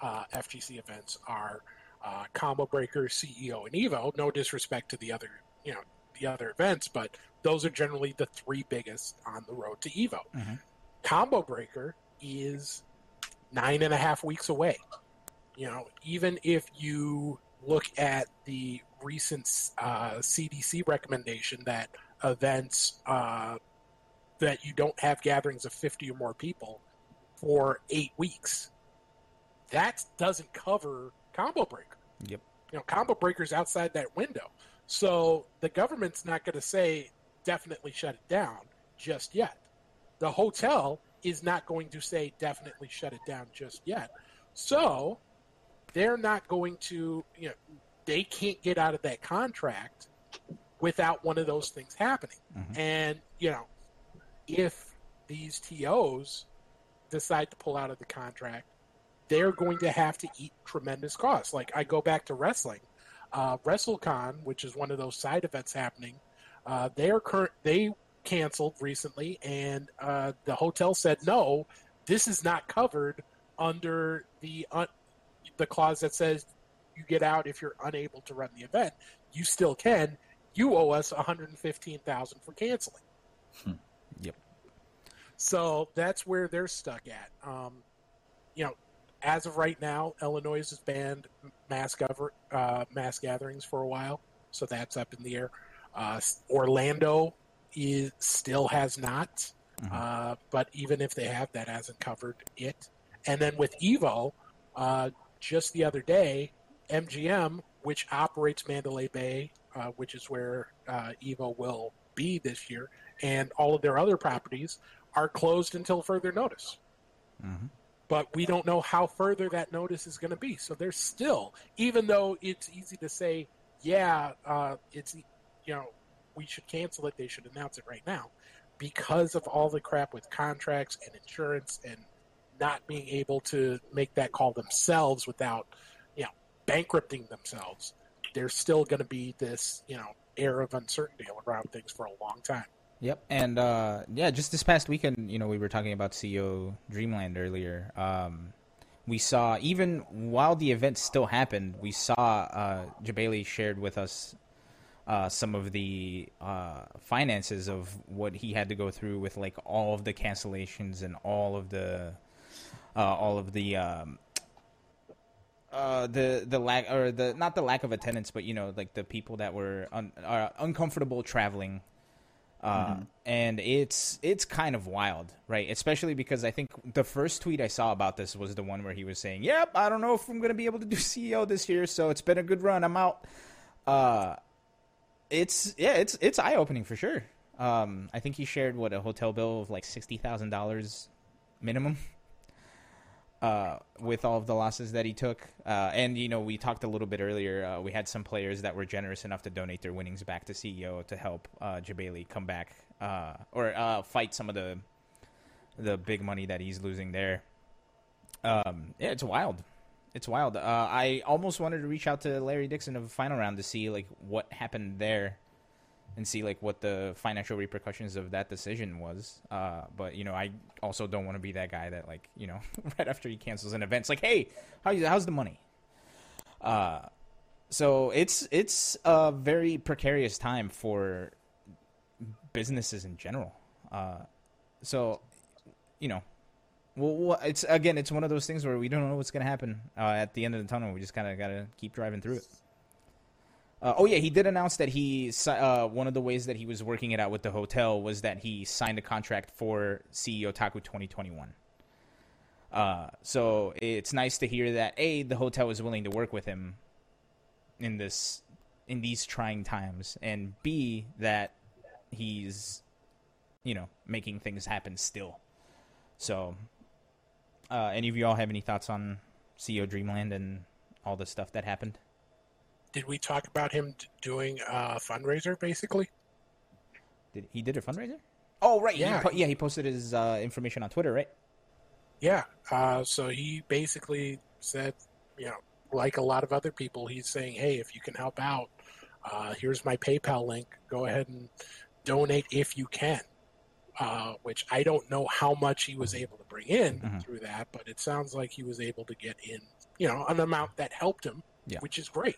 uh, FGC events are uh, Combo Breaker, CEO, and Evo. No disrespect to the other, you know, the other events, but those are generally the three biggest on the road to Evo. Mhm. Combo Breaker is nine and a half weeks away. You know, even if you look at the recent uh, CDC recommendation that events uh, that you don't have gatherings of 50 or more people for eight weeks, that doesn't cover Combo Breaker. Yep. You know, Combo Breaker's outside that window. So the government's not going to say definitely shut it down just yet. The hotel is not going to say definitely shut it down just yet. So they're not going to, you know, they can't get out of that contract without one of those things happening. Mhm. And, you know, if these TOs decide to pull out of the contract, they're going to have to eat tremendous costs. Like I go back to wrestling, uh, WrestleCon, which is one of those side events happening. Uh, they are current. They canceled recently, and uh, the hotel said no. This is not covered under the un- the clause that says you get out if you're unable to run the event. You still can. You owe us one hundred fifteen thousand for canceling. Hmm. Yep. So that's where they're stuck at. Um, you know, as of right now, Illinois has banned mass cover, uh, mass gatherings for a while, so that's up in the air. Uh, Orlando is still has not, Mhm. uh, but even if they have, that hasn't covered it. And then with Evo, uh, just the other day, MGM, which operates Mandalay Bay, uh, which is where uh, Evo will be this year, and all of their other properties are closed until further notice Mhm. But we don't know how further that notice is going to be. So there's still, even though it's easy to say, yeah, uh, it's you know we should cancel it. They should announce it right now, because of all the crap with contracts and insurance and not being able to make that call themselves without you know bankrupting themselves. There's still going to be this you know air of uncertainty around things for a long time. Yep, and uh, yeah, just this past weekend, you know, we were talking about CEO Dreamland earlier. Um, we saw even while the event still happened, we saw uh, Jebailey shared with us uh, some of the uh, finances of what he had to go through with like all of the cancellations and all of the uh, all of the um, uh, the the lack or the not the lack of attendance, but you know, like the people that were un, uh, uncomfortable traveling uh, and it's it's kind of wild, right? Especially because I think the first tweet I saw about this was the one where he was saying, "Yep, I don't know if I'm going to be able to do CEO this year, so it's been a good run. I'm out." Uh, it's yeah, it's it's eye opening for sure. Um, I think he shared what a hotel bill of like sixty thousand dollars minimum. Uh, with all of the losses that he took, uh, and you know, we talked a little bit earlier. Uh, we had some players that were generous enough to donate their winnings back to CEO to help uh, Jebailey come back uh, or uh, fight some of the the big money that he's losing there. Um, yeah, it's wild. It's wild. Uh, I almost wanted to reach out to Larry Dixon of final round to see like what happened there, and see like what the financial repercussions of that decision was. Uh, but you know, I also don't want to be that guy that like you know right after he cancels an event, it's like, hey, how how's the money? Uh, so it's it's a very precarious time for businesses in general. Uh, so you know, well, it's again, it's one of those things where we don't know what's going to happen uh, at the end of the tunnel. We just kind of got to keep driving through it. Uh, oh yeah, he did announce that he uh, one of the ways that he was working it out with the hotel was that he signed a contract for CEOtaku 2021. Uh, so it's nice to hear that a the hotel is willing to work with him in this in these trying times, and b that he's you know making things happen still. So, uh, any of you all have any thoughts on CEO Dreamland and all the stuff that happened? Did we talk about him doing a fundraiser basically? Did he did a fundraiser? Oh right, yeah, Yeah. he po- yeah. He posted his uh, information on Twitter, right? Yeah. Uh, so he basically said, you know, like a lot of other people, he's saying, hey, if you can help out, uh, here's my PayPal link. Go ahead and donate if you can. Uh, which I don't know how much he was able to bring in Mhm. through that, but it sounds like he was able to get in, you know, an amount that helped him, Yeah. which is great.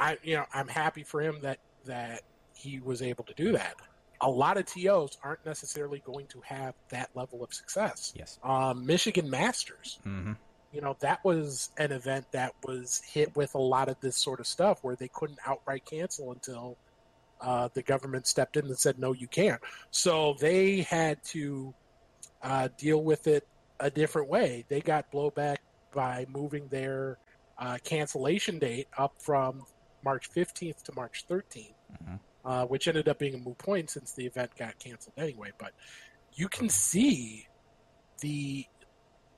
I, you know, I'm happy for him that that he was able to do that. A lot of TOs aren't necessarily going to have that level of success. Yes. Um, Michigan Masters, Mm-hmm. you know, that was an event that was hit with a lot of this sort of stuff where they couldn't outright cancel until uh, the government stepped in and said, no, you can't. So they had to uh, deal with it a different way. They got blowback by moving their uh, cancellation date up from March 15th to March 13th, Mhm. uh, which ended up being a moot point since the event got canceled anyway. But you can see the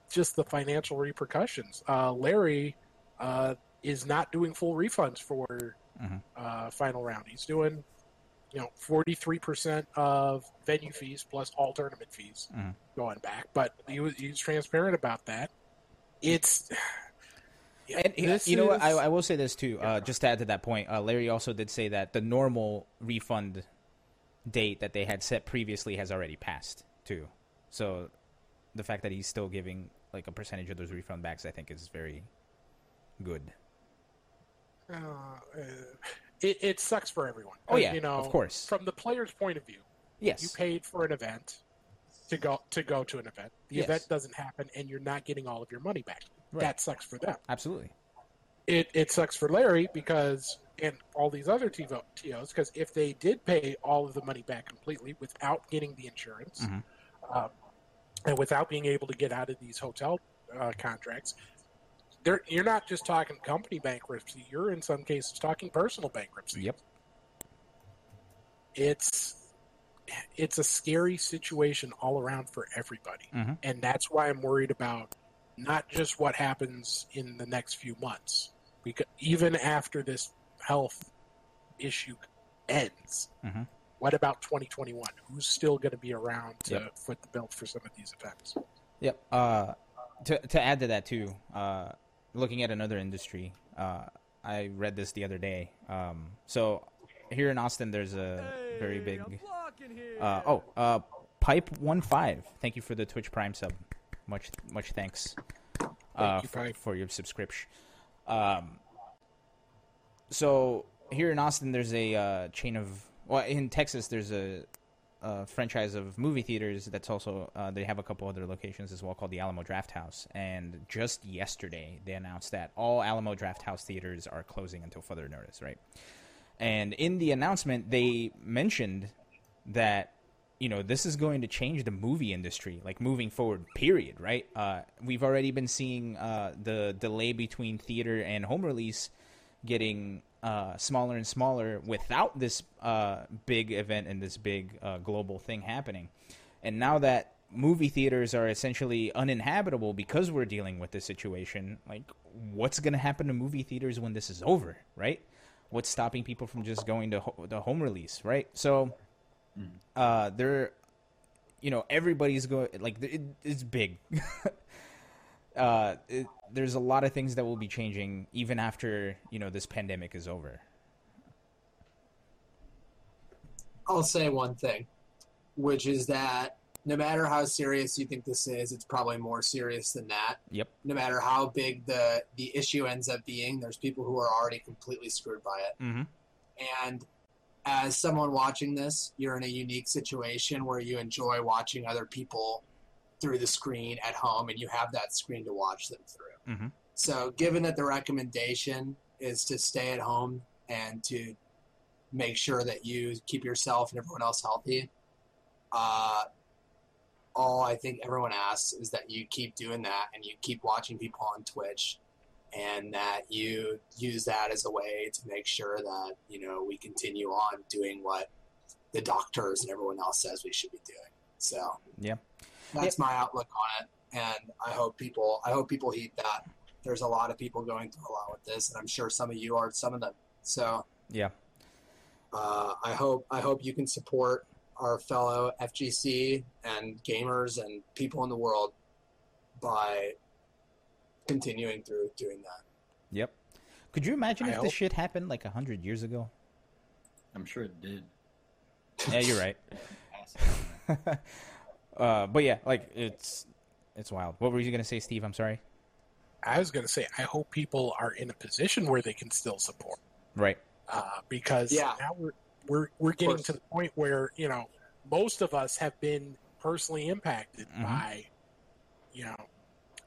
just the financial repercussions. Uh, Larry uh, is not doing full refunds for Mhm. uh, final round. He's doing, you know, forty three percent of venue fees plus all tournament fees Mhm. going back. But he was he was transparent about that. It's And this you know what? I, I will say this too. Uh, just to add to that point, uh, Larry also did say that the normal refund date that they had set previously has already passed too. So the fact that he's still giving like a percentage of those refund backs, I think, is very good. uh, uh, it, it sucks for everyone. Oh, yeah, you know, of course. From the player's point of view, Yes. you paid for an event to go to go to an event. The Yes. event doesn't happen, and you're not getting all of your money back. Right. That sucks for them. Absolutely. It it sucks for Larry because and all these other TiVo TOs because if they did pay all of the money back completely without getting the insurance Mhm. um, and without being able to get out of these hotel uh, contracts, they're, you're not just talking company bankruptcy. You're in some cases talking personal bankruptcy. Yep. It's it's a scary situation all around for everybody, Mhm. and that's why I'm worried about not just what happens in the next few months, because even after this health issue ends, Mhm. what about 2021? Who's still going to be around to Yep. foot the bill for some of these events? Yep. Uh, to to add to that too, uh, looking at another industry, uh, I read this the other day. Um, so here in Austin, there's a very big. Uh, oh, uh, Pipe One Five. Thank you for the Twitch Prime sub. Much much thanks. uh, you, for, for your subscription. Um, so here in Austin, there's a uh, chain of well, in Texas, there's a, a franchise of movie theaters that's also uh, they have a couple other locations as well called the Alamo Drafthouse. And just yesterday, they announced that all Alamo Drafthouse theaters are closing until further notice. Right, and in the announcement, they mentioned that you know this is going to change the movie industry like moving forward period right? Uh, we've already been seeing uh, the delay between theater and home release getting uh, smaller and smaller without this uh, big event and this big uh, global thing happening. And now that movie theaters are essentially uninhabitable because we're dealing with this situation like what's going to happen to movie theaters when this is over right? What's stopping people from just going to ho- the home release right? So uh they're you know everybody's going like it, it's big uh it, there's a lot of things that will be changing even after you know this pandemic is over I'll say one thing, which is that no matter how serious you think this is, it's probably more serious than that. yep No matter how big the the issue ends up being, there's people who are already completely screwed by it. mm-hmm. And as someone watching this, you're in a unique situation where you enjoy watching other people through the screen at home, and you have that screen to watch them through. Mhm. So, given that the recommendation is to stay at home and to make sure that you keep yourself and everyone else healthy, uh, all I think everyone asks is that you keep doing that and you keep watching people on Twitch and that you use that as a way to make sure that you know we continue on doing what the doctors and everyone else says we should be doing. So yeah that's my outlook on it, and I hope people I hope people heed that. There's a lot of people going through a lot with this, and I'm sure some of you are some of them. So yeah uh, I hope I hope you can support our fellow FGC and gamers and people in the world by continuing through doing that. yep could you imagine I if hope- this shit happened like a hundred years ago I'm sure it did. yeah you're right uh but yeah like it's it's wild what were you gonna say steve i'm sorry I was going to say, I hope people are in a position where they can still support. Right. Uh, because Yeah. now we're we're we're getting to the point where you know most of us have been personally impacted Mhm. by, you know,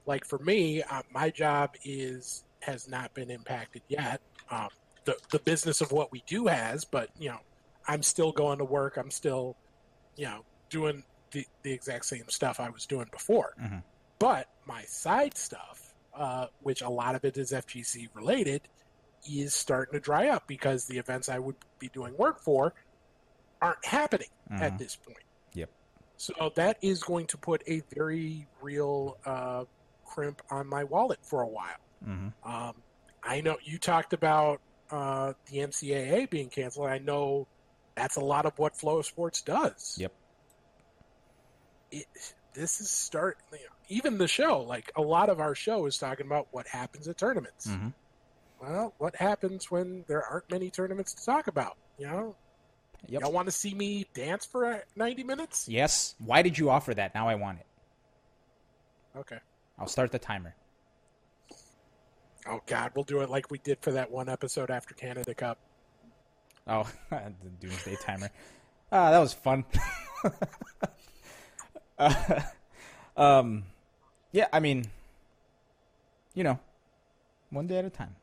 like for me, uh, my job is has not been impacted yet. Um, the the business of what we do has, but you know, I'm still going to work. I'm still, you know, doing the the exact same stuff I was doing before. Mhm. But my side stuff, uh, which a lot of it is FGC related, is starting to dry up because the events I would be doing work for aren't happening at Mhm. this point. Yep. So that is going to put a very real uh, crimp on my wallet for a while. hmm Um, I know you talked about uh, the NCAA being canceled. I know that's a lot of what FloSports does. Yep. It, this is start. You know, even the show, like a lot of our show, is talking about what happens at tournaments. hmm Well, what happens when there aren't many tournaments to talk about? You know, Yep. y'all want to see me dance for uh, ninety minutes? Yes. Why did you offer that? Now I want it. Okay. I'll start the timer. Oh God, we'll do it like we did for that one episode after Canada Cup. Oh, the doomsday timer. Ah, that was fun. uh, um, yeah, I mean, you know, one day at a time.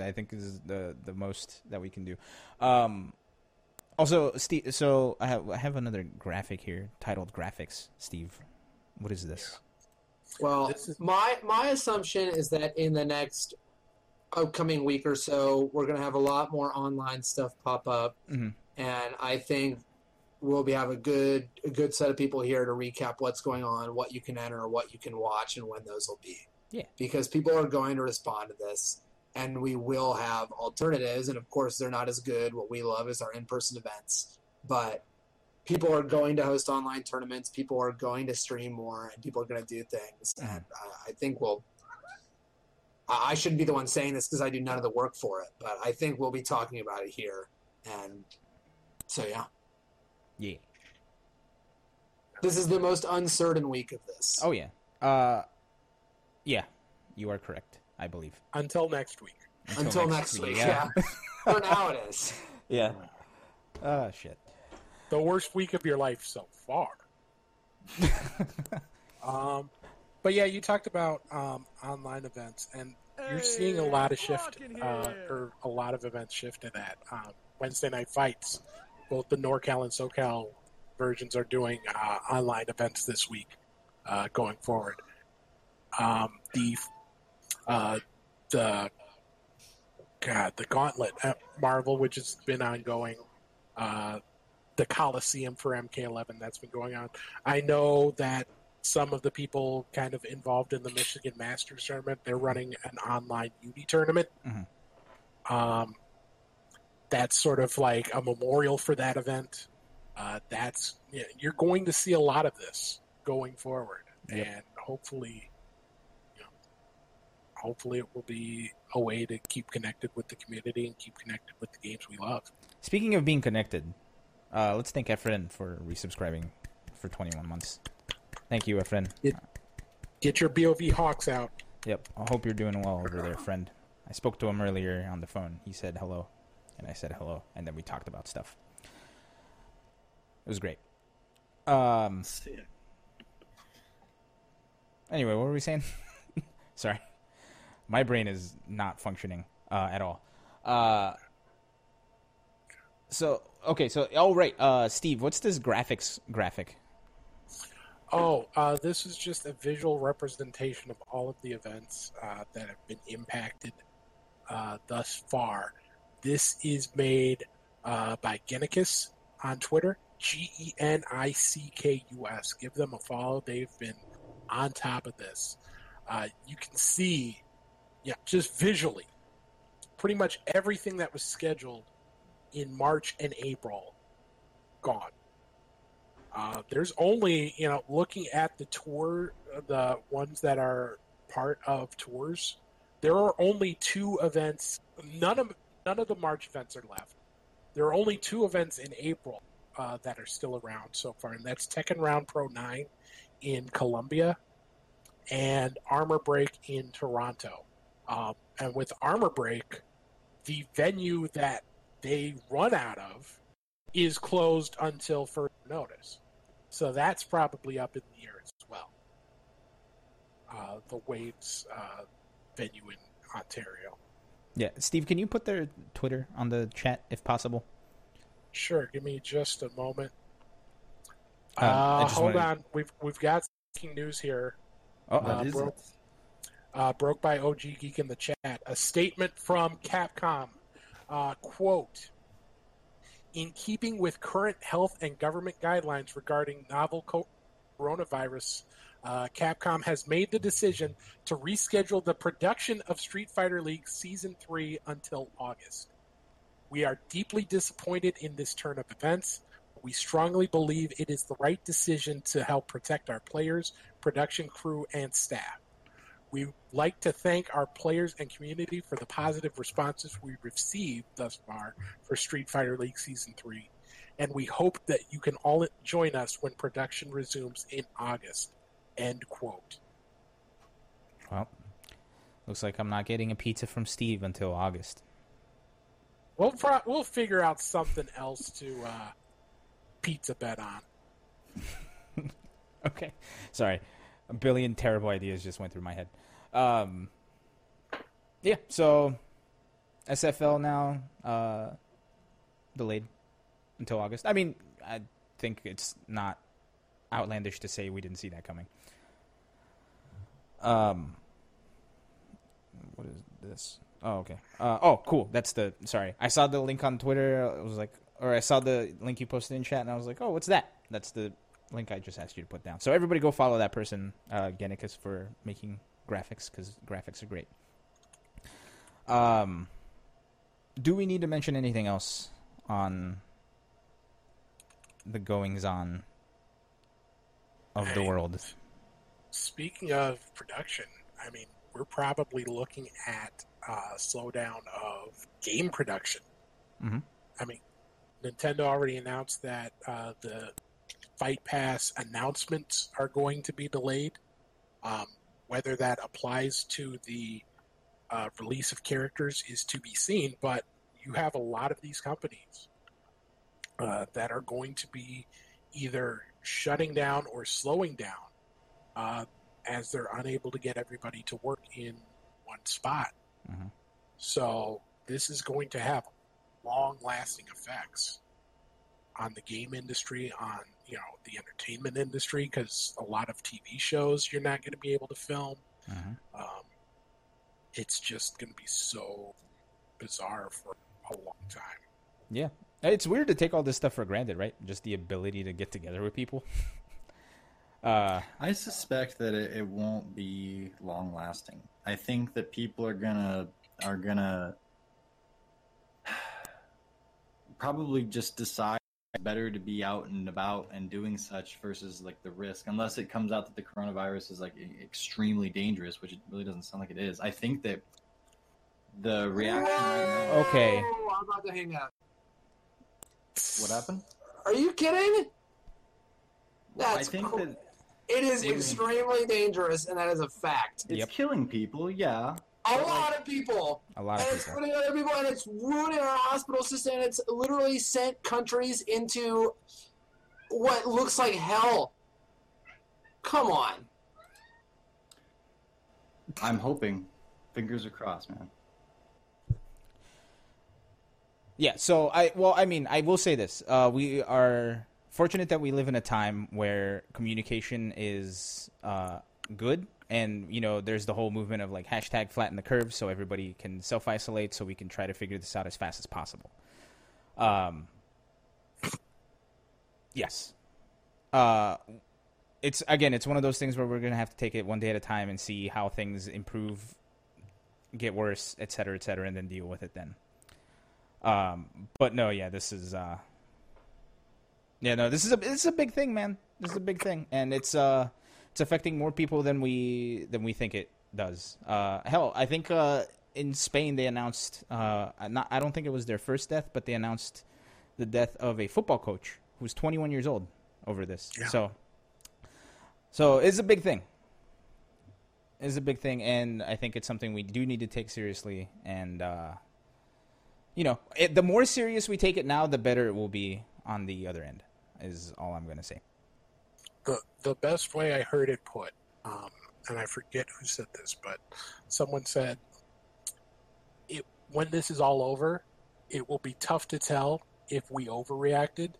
I think is the the most that we can do. Um, also, Steve. So I have I have another graphic here titled "Graphics." Steve, what is this? Well, is- my my assumption is that in the next upcoming week or so, we're going to have a lot more online stuff pop up, Mhm. and I think we'll be have a good a good set of people here to recap what's going on, what you can enter, what you can watch, and when those will be. Yeah. because people are going to respond to this, and we will have alternatives, and of course, they're not as good. What we love is our in person events, but people are going to host online tournaments. People are going to stream more, and people are going to do things. And I, I think we'll. I I shouldn't be the one saying this because I do none of the work for it, but I think we'll be talking about it here. And so, yeah, Yeah. this is the most uncertain week of this. Oh yeah. Uh, yeah. You are correct. I believe. Until next week. Until, next, week, yeah. for now, it is. Yeah. Oh shit. The worst week of your life so far. um, but yeah, you talked about um, online events, and you're seeing a lot of shift, uh, or a lot of events shift to that. Um, Wednesday night fights, both the NorCal and SoCal versions are doing uh, online events this week, uh, going forward. Um, the uh, the God, the Gauntlet at Marvel, which has been ongoing. The Coliseum for MK11 that's been going on. I know that some of the people kind of involved in the Michigan Masters tournament, they're running an online Uni tournament. Mhm. Um, that's sort of like a memorial for that event. Uh, that's yeah, you're going to see a lot of this going forward, Yep. and hopefully, you know, hopefully it will be a way to keep connected with the community and keep connected with the games we love. Speaking of being connected, uh, let's thank Efren for resubscribing for 21 months. Thank you, Efren. Get your BOV Hawks out. Yep. I hope you're doing well over there, friend. I spoke to him earlier on the phone. He said hello, and I said hello, and then we talked about stuff. It was great. Um. Anyway, what were we saying? Sorry, my brain is not functioning uh, at all. Uh. So okay, so oh right, uh, Steve, what's this graphics graphic? Oh, uh, this is just a visual representation of all of the events uh, that have been impacted uh, thus far. This is made uh, by Genickus on Twitter, G E N I C K U S. Give them a follow. They've been on top of this. Uh, you can see, yeah, just visually, pretty much everything that was scheduled in March and April gone. Uh, there's only, you know, looking at the tour, the ones that are part of tours, there are only two events. None of none of the March events are left. There are only two events in April uh, that are still around so far, and that's Tekken Round Pro Nine in Colombia and Armor Break in Toronto. Um, and with Armor Break, the venue that they run out of is closed until further notice. So that's probably up in the air as well. Uh, the Waves uh, venue in Ontario. Yeah, Steve, can you put their Twitter on the chat if possible? Sure, give me just a moment. Um, Uh, hold wanted- on, we've we've got breaking news here. Oh, Uh, is bro- it? uh, broke by OG Geek in the chat. A statement from Capcom. Uh, quote In keeping with current health and government guidelines regarding novel co- coronavirus, uh, Capcom has made the decision to reschedule the production of Street Fighter League Season 3 until August. We are deeply disappointed in this turn of events. We strongly believe it is the right decision to help protect our players, production crew, and staff. We like to thank our players and community for the positive responses we've received thus far for Street Fighter League Season 3, and we hope that you can all join us when production resumes in August. End quote. well, looks like I'm not getting a pizza from Steve until August. We'll pro- we'll figure out something else to uh, pizza bet on. Okay, sorry, a billion terrible ideas just went through my head. Um, yeah, so SFL now uh, delayed until August. I mean, I think it's not outlandish to say we didn't see that coming. Um, what is this? Oh, okay. Uh, oh, cool. That's the. Sorry, I saw the link on Twitter. I was like, or I saw the link you posted in chat, and I was like, oh, what's that? That's the link I just asked you to put down. So everybody go follow that person, uh, Genickus, for making graphics because graphics are great. Um, do we need to mention anything else on the goings on of the world? Speaking of production, I mean, we're probably looking at uh, slowdown of game production. Mhm. I mean, Nintendo already announced that uh, the Fight Pass announcements are going to be delayed. Um, whether that applies to the uh, release of characters is to be seen, but you have a lot of these companies uh, that are going to be either shutting down or slowing down uh, as they're unable to get everybody to work in one spot. Mhm. So this is going to have long-lasting effects on the game industry, on you know the entertainment industry, because a lot of TV shows you're not going to be able to film. Mhm. Um, it's just going to be so bizarre for a long time. Yeah, it's weird to take all this stuff for granted, right? Just the ability to get together with people. uh, I suspect that it, it won't be long lasting. I think that people are gonna are gonna probably just decide it's better to be out and about and doing such versus like the risk unless it comes out that the coronavirus is like e- extremely dangerous which it really doesn't sound like it is i think that the reaction right now Okay. Oh, I'm about to hang up. what happened Are you kidding? that's i That's think cr- that It is What do you mean? extremely dangerous, and that is a fact. it's Yep. killing people yeah A But, lot of people. a lot and of it's people. ruining other people, and it's ruining our hospital system. And it's literally sent countries into what looks like hell. Come on. i'm hoping fingers are crossed man Yeah, so I well, I mean, I will say this: uh, we are fortunate that we live in a time where communication is uh, good, and you know, there's the whole movement of like hashtag flatten the curve, so everybody can self isolate, so we can try to figure this out as fast as possible. Um, yes, uh, it's again, it's one of those things where we're gonna have to take it one day at a time and see how things improve, get worse, et cetera, et cetera, and then deal with it then. Um, but no, yeah, this is uh, yeah, no, this is a this is a big thing, man. This is a big thing, and it's uh, it's affecting more people than we than we think it does. Uh, hell, I think uh, in Spain they announced uh, not I don't think it was their first death, but they announced the death of a football coach who's 21 years old over this. Yeah. So, so it's a big thing. It's a big thing, and I think it's something we do need to take seriously. And uh, you know, it, the more serious we take it now, the better it will be on the other end. Is all I'm going to say. The the best way I heard it put, um, and I forget who said this, but someone said, "It when this is all over, it will be tough to tell if we overreacted,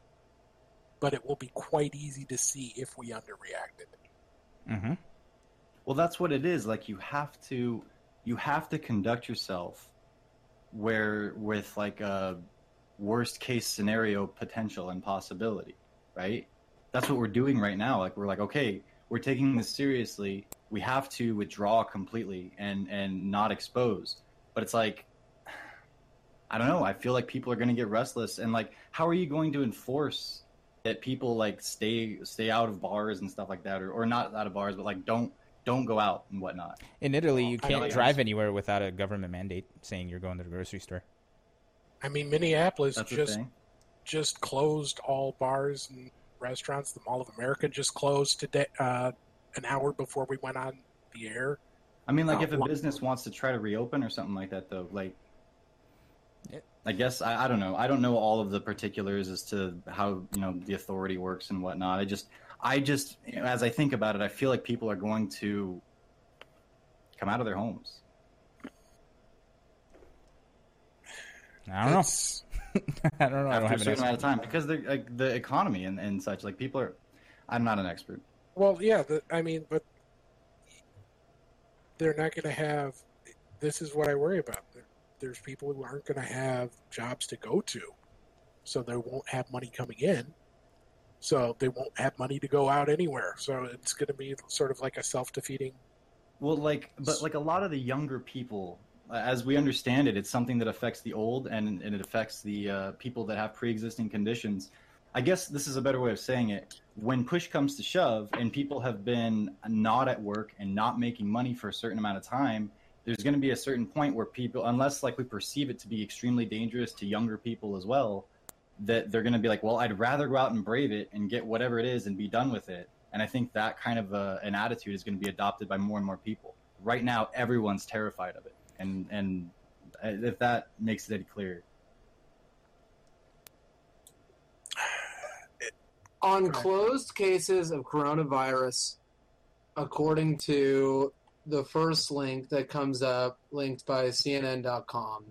but it will be quite easy to see if we underreacted." Mm-hmm. Well, that's what it is. Like you have to, you have to conduct yourself where with like a worst case scenario potential and possibility, right? That's what we're doing right now. Like we're like, okay, we're taking this seriously. We have to withdraw completely and and not expose. But it's like, I don't know. I feel like people are going to get restless, and like, how are you going to enforce that people like stay stay out of bars and stuff like that, or or not out of bars, but like don't don't go out and whatnot. In Italy, you can't drive anywhere without a government mandate saying you're going to the grocery store. I mean, Minneapolis That's just just closed all bars and restaurants. The Mall of America just closed today, uh, an hour before we went on the air. I mean, like Uh, if a wha- business wants to try to reopen or something like that, though, like, I guess I, I don't know. I don't know all of the particulars as to how you know the authority works and whatnot. I just, I just, you know, as I think about it, I feel like people are going to come out of their homes. I don't know. It's- I don't know. I don't after a certain amount of time because the like the economy and, and such. Like people are, I'm not an expert. Well, yeah, the, I mean, but they're not going to have. This is what I worry about. There, there's people who aren't going to have jobs to go to, so they won't have money coming in. So they won't have money to go out anywhere. So it's going to be sort of like a self-defeating. Well, like, but like a lot of the younger people, as we understand it, it's something that affects the old and, and it affects the uh, people that have pre-existing conditions. I guess this is a better way of saying it. When push comes to shove, and people have been not at work and not making money for a certain amount of time, there's going to be a certain point where people, unless like we perceive it to be extremely dangerous to younger people as well, that they're going to be like, well, I'd rather go out and brave it and get whatever it is and be done with it. And I think that kind of uh an attitude is going to be adopted by more and more people. Right now, everyone's terrified of it, and and uh, if that makes it any clearer. on closed cases of coronavirus, according to the first link that comes up, linked by CNN.com,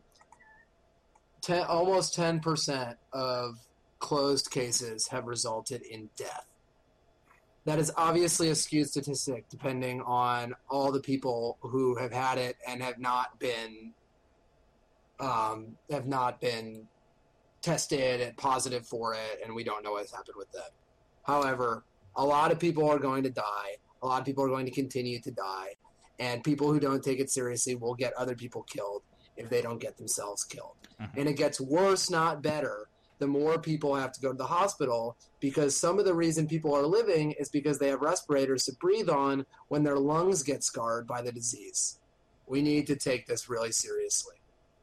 ten, almost 10% of closed cases have resulted in death. That is obviously a skewed statistic, depending on all the people who have had it and have not been um, have not been tested and positive for it, and we don't know what's happened with them. However, a lot of people are going to die. A lot of people are going to continue to die. And people who don't take it seriously will get other people killed if they don't get themselves killed. Mhm. And it gets worse, not better, the more people have to go to the hospital because some of the reason people are living is because they have respirators to breathe on when their lungs get scarred by the disease. We need to take this really seriously.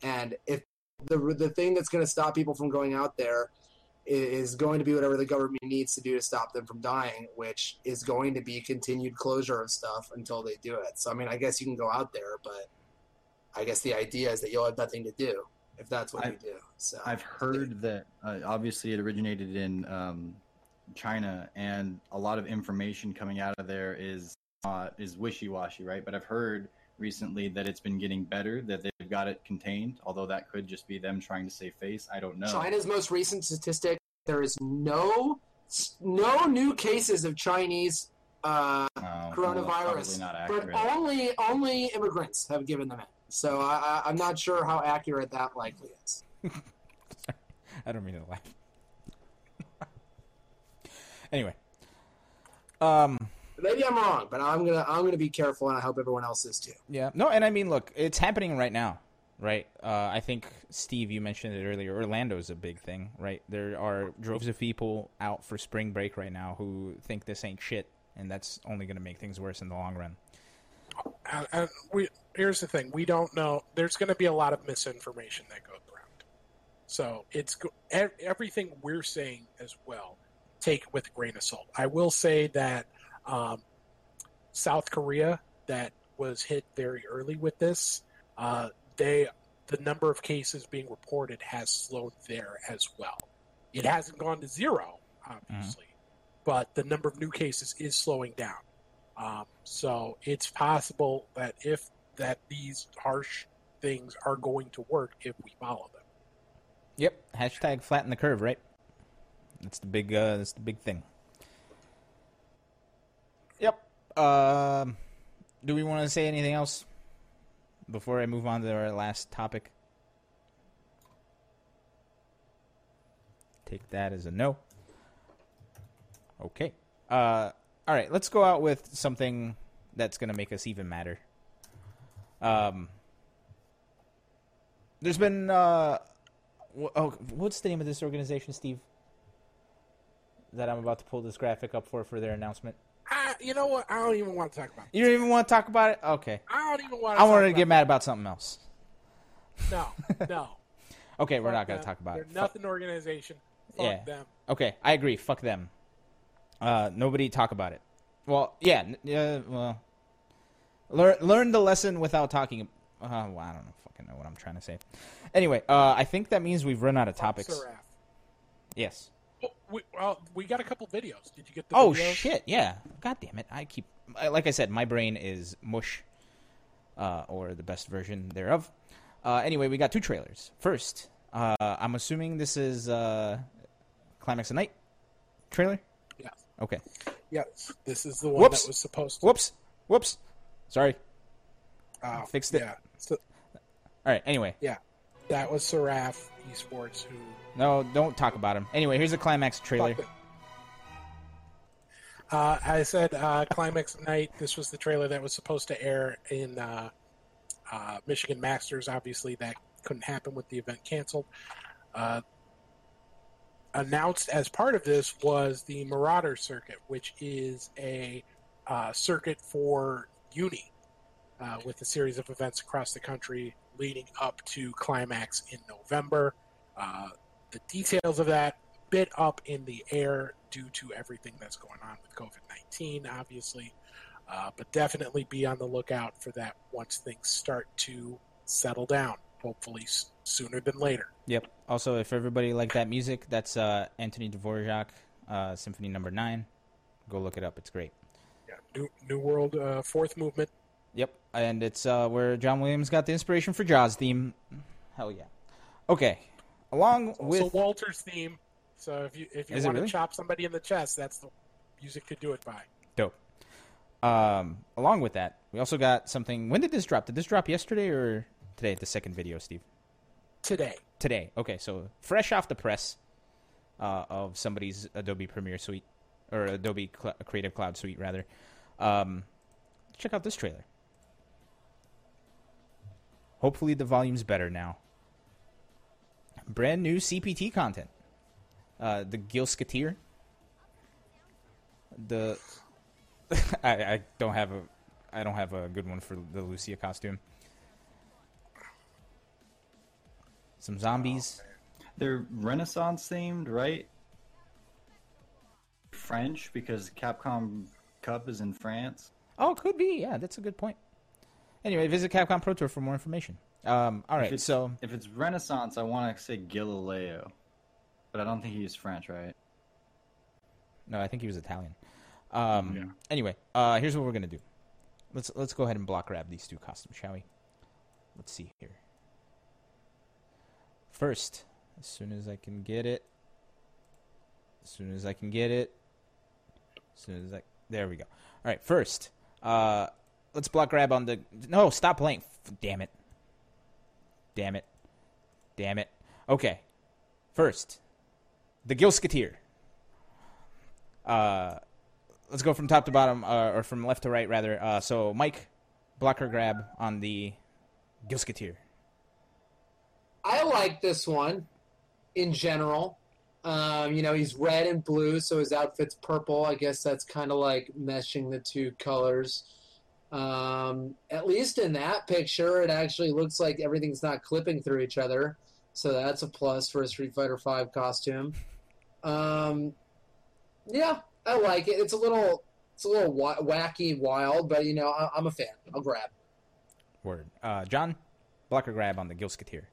And if the, the thing that's going to stop people from going out there is going to be whatever the government needs to do to stop them from dying, which is going to be continued closure of stuff until they do it. So, I mean, I guess you can go out there, but I guess the idea is that you'll have nothing to do if that's what I- you do. So, I've heard that uh, obviously it originated in um, China, and a lot of information coming out of there is uh, is wishy washy, right? But I've heard recently that it's been getting better, that they've got it contained. Although that could just be them trying to save face. I don't know. China's most recent statistic: there is no no new cases of Chinese uh, Oh, coronavirus, not but only only immigrants have given them it. So I, I, I'm not sure how accurate that likely is. I don't mean to laugh. anyway, um, Maybe I'm wrong, but I'm gonna I'm gonna be careful, and I hope everyone else is too. yeah, no, and I mean, look, it's happening right now, right? Uh, I think Steve, you mentioned it earlier. Orlando's a big thing, right? There are droves of people out for spring break right now who think this ain't shit, and that's only going to make things worse in the long run. And, and we here's the thing: we don't know. There's going to be a lot of misinformation that goes around. So it's everything we're saying as well. Take with a grain of salt. I will say that um, South Korea, that was hit very early with this. Uh, they the number of cases being reported has slowed there as well. It hasn't gone to zero, obviously, but the number of new cases is slowing down. Um, so it's possible that if that these harsh things are going to work if we follow them. Yep. Hashtag flatten the curve, right? That's the big. Uh, that's the big thing. Yep. Um, do we want to say anything else before I move on to our last topic? Take that as a no. Okay. Uh, all right. Let's go out with something that's going to make us even madder. Um, there's been uh, oh, what's the name of this organization, Steve? That I'm about to pull this graphic up for for their announcement. I, you know what? I don't even want to talk about. It. You don't even want to talk about it? Okay. I don't even want. to I wanted to get mad about something else. No, no. Okay, we're not going to talk about They're it. Fuck- nothing organization. Fuck Yeah. them. Okay, I agree. Fuck them. Uh, nobody talk about it. Well, yeah, yeah. Well, learn learn the lesson without talking. Uh, well, I don't know, fucking know what I'm trying to say. Anyway, uh, I think that means we've run out of topics. Seraph. Yes. Oh, we, well, we got a couple videos. Did you get the Oh videos? shit! Yeah. God damn it! I keep like I said, my brain is mush, uh, or the best version thereof. Uh, anyway, we got two trailers. First, uh, I'm assuming this is uh, Climax of Night trailer. Yeah. Okay. Yes. This is the one Whoops. that was supposed to. Whoops. Whoops. Sorry. uh, Fixed it. Yeah. So, All right. Anyway, yeah. That was Seraph Esports who. no, don't talk about him. Anyway, here's the Climax trailer. Uh, I said uh, Climax Night. This was the trailer that was supposed to air in uh, uh, Michigan Masters. Obviously, that couldn't happen with the event canceled. Uh, announced as part of this was the Marauder Circuit, which is a uh, circuit for Uni, uh, with a series of events across the country leading up to Climax in November. Uh, the details of that bit up in the air due to everything that's going on with COVID 19, obviously. Uh, but definitely be on the lookout for that once things start to settle down, hopefully sooner than later. Yep. Also, if everybody liked that music, that's uh, Anthony Dvorak, uh, Symphony Number Nine. Go look it up. It's great. Yeah, New, New World uh, Fourth Movement. Yep, and it's uh, where John Williams got the inspiration for Jaws theme. Hell yeah. Okay, along with Also with Walter's theme. So if you if you Is want really? to chop somebody in the chest, that's the music to do it by. dope. Um, along with that, we also got something. When did this drop? Did this drop yesterday or today? The second video, Steve. Today. Today. Okay, so fresh off the press uh, of somebody's Adobe Premiere Suite or Adobe Cl- Creative Cloud Suite, rather. Um, check out this trailer. Hopefully, the volume's better now. Brand new CPT content. Uh, the Gilskateer. The I, I don't have a I don't have a good one for the Lucia costume. Some zombies. They're Renaissance themed, right? French because Capcom Cup is in France. Oh, could be. Yeah, that's a good point. Anyway, visit Capcom Pro Tour for more information. Um, all If so If it's Renaissance, I want to say Galileo, but I don't think he's French, right? no, I think he was Italian. Um, Yeah. Anyway, uh, here's what we're gonna do. Let's let's go ahead and block grab these two costumes, shall we? Let's see here. First, as soon as I can get it, as soon as I can get it, soon as I there we go. All right, first, uh, let's block grab on the. No, stop playing. Damn it. Damn it. Damn it. Okay. First, the Gilskateer. Uh, let's go from top to bottom, uh, or from left to right, rather. Uh, so, Mike, blocker grab on the Gilskateer. I like this one in general. Um, you know, he's red and blue, so his outfit's purple. I guess that's kind of like meshing the two colors. Um, at least in that picture, it actually looks like everything's not clipping through each other. So that's a plus for a Street Fighter V costume. Um, yeah, I like it. It's a little It's a little wa- wacky, wild, but you know, I- I'm a fan. I'll grab. Word. Uh, John, blocker grab on the Gilskatir.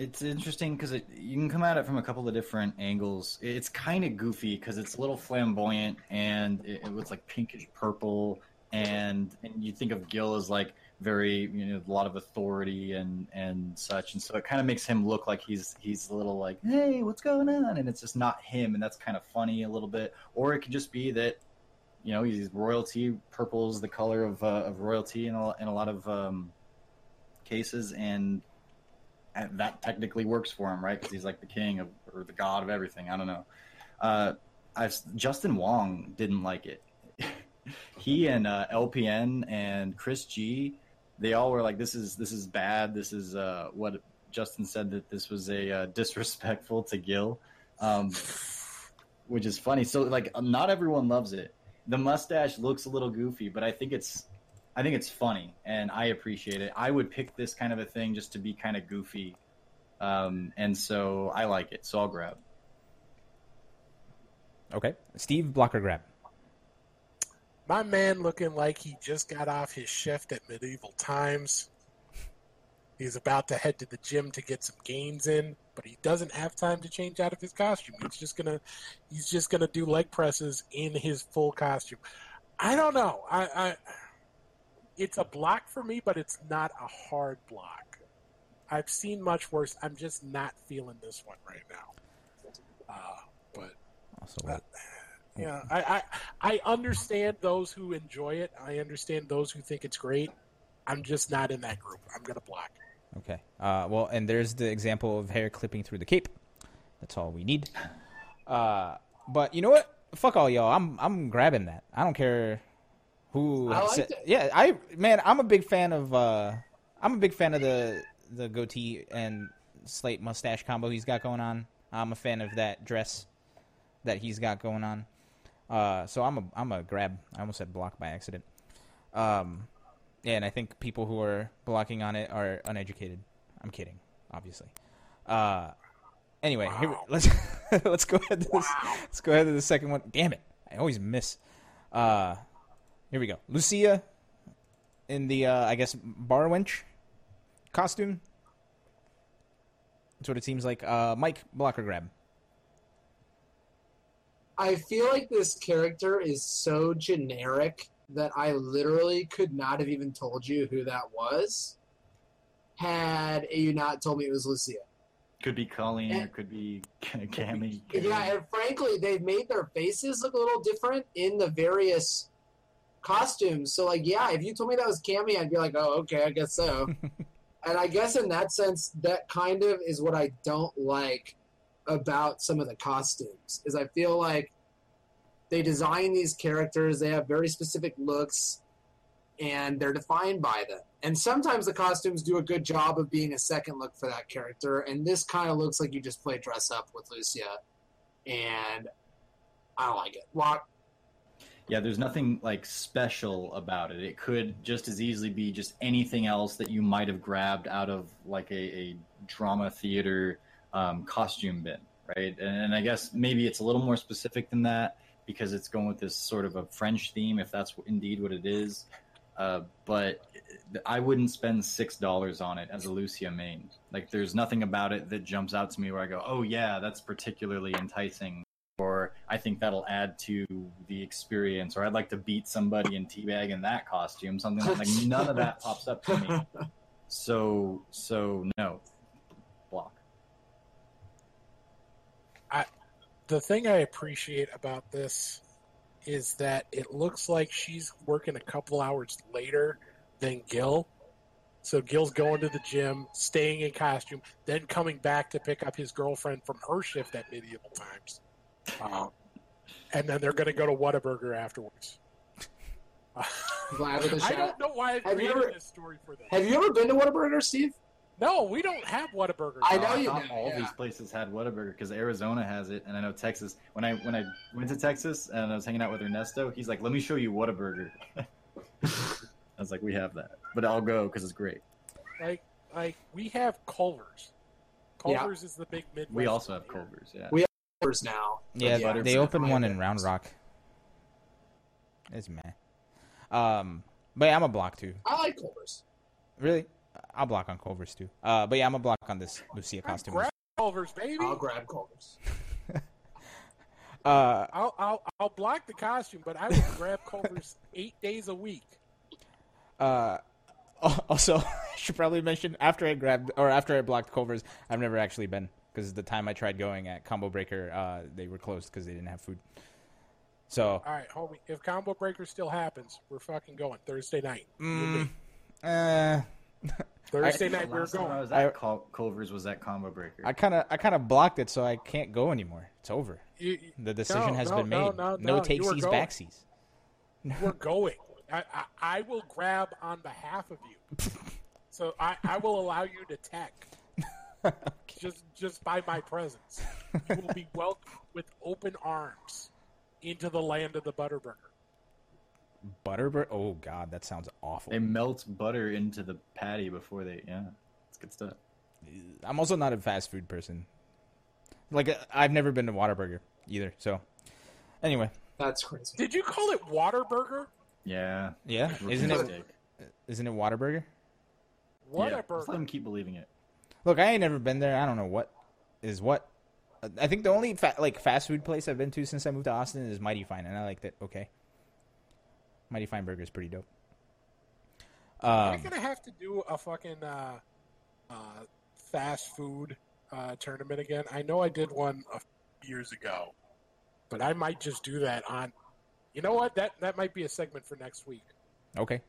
It's interesting because it, you can come at it from a couple of different angles. It's kind of goofy because it's a little flamboyant and it, it looks like pinkish purple, and and you think of Gill as like very you know a lot of authority and and such, and so it kind of makes him look like he's he's a little like hey what's going on, and it's just not him, and that's kind of funny a little bit. Or it could just be that you know he's royalty. Purple is the color of uh, of royalty in a, in a lot of um, cases, and and that technically works for him, right? Because he's like the king of or the god of everything. I don't know. Uh, I've, Justin Wong didn't like it. he and uh, LPN and Chris G, they all were like, "This is this is bad. This is uh, what Justin said that this was a uh, disrespectful to Gill." Um, which is funny. So like, not everyone loves it. The mustache looks a little goofy, but I think it's I think it's funny and I appreciate it. I would pick this kind of a thing just to be kind of goofy. Um, and so I like it. So I'll grab. Okay. Steve, blocker grab. My man looking like he just got off his shift at medieval times. He's about to head to the gym to get some gains in, but he doesn't have time to change out of his costume. He's just gonna he's just gonna do leg presses in his full costume. I don't know. I, I it's a block for me, but it's not a hard block. I've seen much worse. I'm just not feeling this one right now. Uh, but Also, Uh, yeah, I, I I understand those who enjoy it. I understand those who think it's great. I'm just not in that group. I'm gonna block. Okay. Uh, well, and there's the example of hair clipping through the cape. That's all we need. Uh, but you know what? Fuck all y'all. I'm I'm grabbing that. I don't care who. I liked said- it. Yeah, I man, I'm a big fan of. Uh, I'm a big fan of the the goatee and slate mustache combo he's got going on. I'm a fan of that dress that he's got going on. Uh, so I'm a I'm a grab. I almost said block by accident. Um, yeah, and I think people who are blocking on it are uneducated. I'm kidding, obviously. Uh, anyway, here, let's let's go ahead. To this, let's go ahead to the second one. Damn it, I always miss. Uh, here we go. Lucia in the uh, I guess bar wench costume. That's what it seems like. Uh, Mike blocker grab. I feel like this character is so generic that I literally could not have even told you who that was had you not told me it was Lucia. Could be Kolin or could be Cammy. Yeah, and frankly, they've made their faces look a little different in the various costumes. So, like, yeah, if you told me that was Cammy, I'd be like, oh, okay, I guess so. and I guess in that sense, that kind of is what I don't like about some of the costumes. Is I feel like they design these characters, they have very specific looks, and they're defined by them. And sometimes the costumes do a good job of being a second look for that character. And this kind of looks like you just play dress up with Lucia, and I don't like it. Well, Yeah, there's nothing like special about it. It could just as easily be just anything else that you might have grabbed out of like a, a drama theater um, costume bin, right? And, and I guess maybe it's a little more specific than that because it's going with this sort of a French theme, if that's indeed what it is. Uh, but I wouldn't spend six dollars on it as a Lucia main. Like, there's nothing about it that jumps out to me where I go, "Oh yeah, that's particularly enticing." Or I think that'll add to the experience, or I'd like to beat somebody in teabag in that costume, something like, like none of that pops up to me. So, so no, block. I, The thing I appreciate about this is that it looks like she's working a couple hours later than Gill. So Gill's going to the gym, staying in costume, then coming back to pick up his girlfriend from her shift at medieval times. Um, and then they're going to go to Whataburger afterwards. glad with the I don't know why I Have you created ever- this story for them. Have you ever been to Whataburger, Steve? No, we don't have Whataburger. I Oh, know you thought all yeah. these places had Whataburger because Arizona has it, and I know Texas. When I when I went to Texas and I was hanging out with Ernesto, he's like, "Let me show you Whataburger." I was like, "We have that, but I'll go because it's great." like like we have Culver's. Yeah. Culver's is the big Midwest. We also have here. Culver's, yeah. We- Whataburgers now. Yeah, Yeah. they opened one in Round Rock. It's meh. Um, but yeah, I'm a block too. I like Culver's. Really, I'll block on Culver's too. Uh, but yeah, I'm a block on this Lucia costume. grab Culver's, baby. I'll grab Culver's. Uh, I'll, I'll I'll block the costume, but I will grab Culver's eight days a week. uh, also, I should probably mention after I grabbed or after I blocked Culver's, I've never actually been because the time I tried going at Combo Breaker, uh, they were closed because they didn't have food. So, All right, homie. If Combo Breaker still happens, we're fucking going Thursday night. You and me. mm, uh, Thursday The night we're last time I going. was I- at Cul- Culver's was at Combo Breaker. I kind of I kind of blocked it, so I can't go anymore. It's over. You- you- The decision No, has no, been no, made. no, no, you takesies, backsies. we're going. I, I, I will grab on behalf of you. So I, I will allow you to tech. Just just by my presence. You will be welcomed with open arms into the land of the Butterburger. Butterbur. Oh God, that sounds awful. They melt butter into the patty before they. Yeah, it's good stuff. I'm also not a fast food person. Like uh, I've never been to Whataburger either. So, anyway, That's crazy. Did you call it Waterburger? Yeah. yeah, isn't it? mistake. Isn't it Whataburger? What yeah, a Just let burger. them keep believing it. Look, I ain't never been there. I don't know what is what. I think the only fa- like fast food place I've been to since I moved to Austin is Mighty Fine, and I liked it. Okay, Mighty Fine Burger is pretty dope. Um, gonna have to do a fucking uh, uh, fast food uh, tournament again. I know I did one a few years ago, but I might just do that on. You know what? That that might be a segment for next week. okay,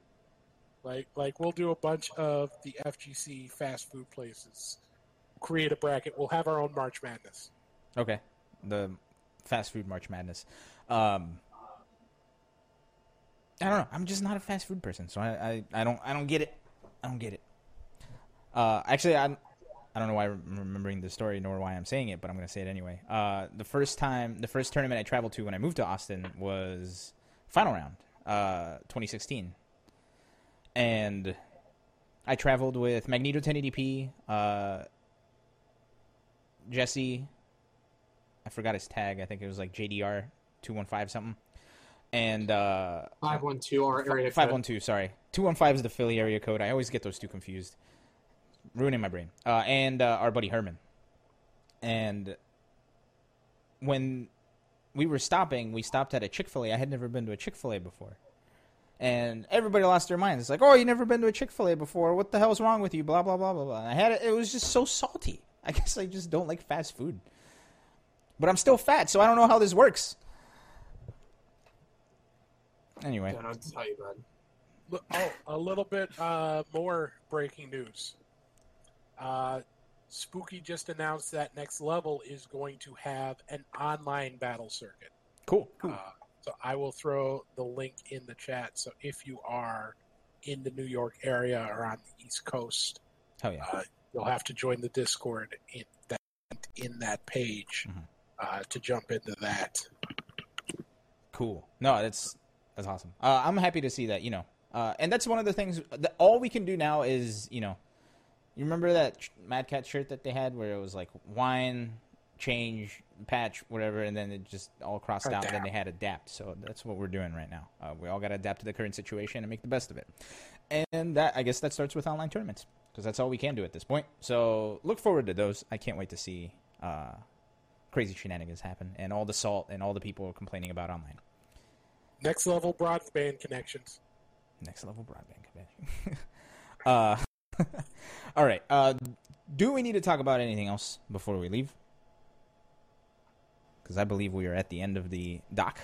Like like we'll do a bunch of the FGC fast food places. Create a bracket. We'll have our own March Madness. okay, the fast food March Madness. Um, I don't know. I'm just not a fast food person, so I, I, I don't I don't get it. I don't get it. Uh, actually, I I don't know why I'm remembering the story nor why I'm saying it, but I'm going to say it anyway. Uh, the first time, the first tournament I traveled to when I moved to Austin was final round, uh, 2016, and I traveled with Magneto 1080p, uh, Jesse. I forgot his tag. I think it was like JDR 215 something. And uh, Five one two our area. Five one two. Sorry, two one five is the Philly area code. I always get those two confused, ruining my brain. Uh, and uh, our buddy Herman. And when we were stopping, we stopped at a Chick Fil A. I had never been to a Chick Fil A before, and everybody lost their minds. It's like, oh, you never been to a Chick Fil A before? What the hell's wrong with you? Blah blah blah blah blah. And I had it. It was just so salty. I guess I just don't like fast food. But I'm still fat, so I don't know how this works. Anyway. I Don't know what to tell you, bud. Look- Oh, a little bit uh, more breaking news. Uh, Spooky just announced that Next Level is going to have an online battle circuit. Cool. Uh, so I will throw the link in the chat. So if you are in the New York area or on the East Coast, Hell yeah. uh, you'll have to join the Discord in that in that page Mhm. uh, to jump into that. Cool. No, that's that's awesome. Uh, I'm happy to see that. You know, uh, and that's one of the things. That all we can do now is, you know, you remember that Mad Cat shirt that they had where it was like wine, change, patch, whatever, and then it just all crossed out. And then they had adapt. So that's what we're doing right now. Uh, we all got to adapt to the current situation and make the best of it. And that I guess that starts with online tournaments because that's all we can do at this point. So look forward to those. I can't wait to see. Uh, Crazy shenanigans happen, and all the salt and all the people complaining about online. Next Level broadband connections. Next level broadband connection. uh, all right. Uh, do we need to talk about anything else before we leave? Because I believe we are at the end of the doc.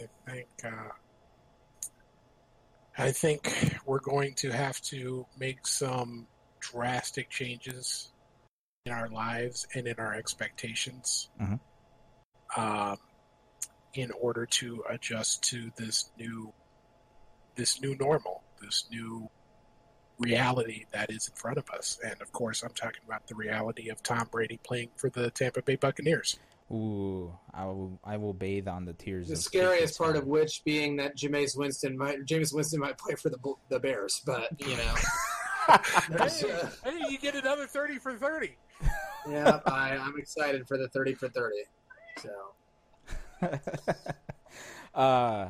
I think uh, I think we're going to have to make some drastic changes in our lives and in our expectations Mhm. um, in order to adjust to this new this new normal, this new reality that is in front of us. And of course, I'm talking about the reality of Tom Brady playing for the Tampa Bay Buccaneers. Ooh, I will. I will bathe on the tears. The of scariest part of which being that Jameis Winston might James Winston might play for the the Bears, but you know, hey, uh, hey, you get another 30 for 30. yeah, I, I'm excited for the thirty for thirty. So uh,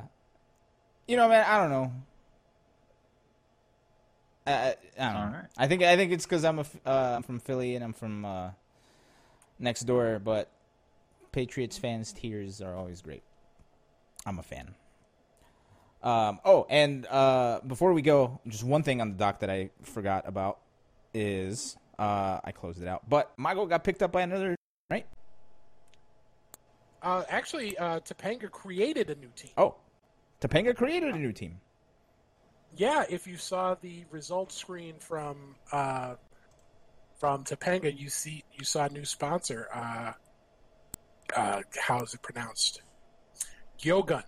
you know, man, I don't know. I, I, I don't know. Alright. I think I think it's because I'm a f- uh, I'm from Philly and I'm from uh, next door, but Patriots fans' tears are always great. I'm a fan. Um, oh, and uh, before we go, just one thing on the doc that I forgot about is uh, I closed it out, but Mago got picked up by another right. Uh, actually, uh, Topanga created a new team. Oh, Topanga created a new team. Yeah, if you saw the results screen from uh, from Topanga, you see you saw a new sponsor. Uh, uh, how is it pronounced? Gyogun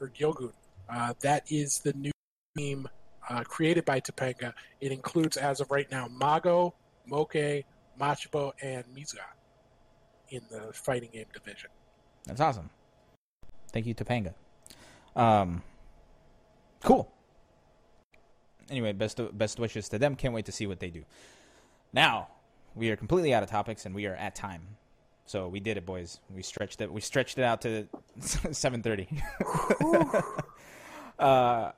or Gyogun. Uh, that is the new team uh, created by Topanga. It includes, as of right now, Mago, Moke, Machabo, and Mizuga in the fighting game division. That's awesome. Thank you, Topanga. Um, cool. Anyway, best best wishes to them. Can't wait to see what they do. Now we are completely out of topics and we are at time. So we did it, boys. We stretched it. We stretched it out to seven thirty. uh,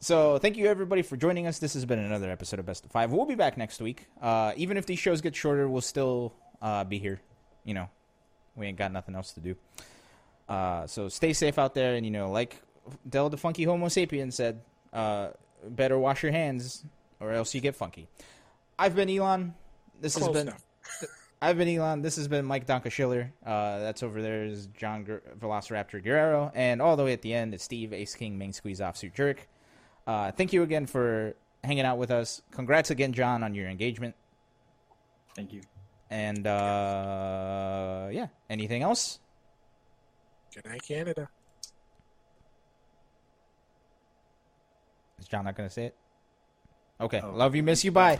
so thank you everybody for joining us. This has been another episode of Best of Five. We'll be back next week. Uh, even if these shows get shorter, we'll still uh, be here. You know, we ain't got nothing else to do. Uh, so stay safe out there, and you know, like Del the Funky Homosapien said, uh, better wash your hands or else you get funky. I've been Elon. This has been. I've been Elon. This has been Mike Donka Schiller. Uh, that's over there is John Gu- Velociraptor Guerrero, and all the way at the end, is Steve Ace King Main Squeeze Offsuit Jerk. Uh, thank you again for hanging out with us. Congrats again, John, on your engagement. Thank you. And uh, yeah, anything else? Good night, Canada. Is John not going to say it? Okay. Oh. Love you, miss you, bye.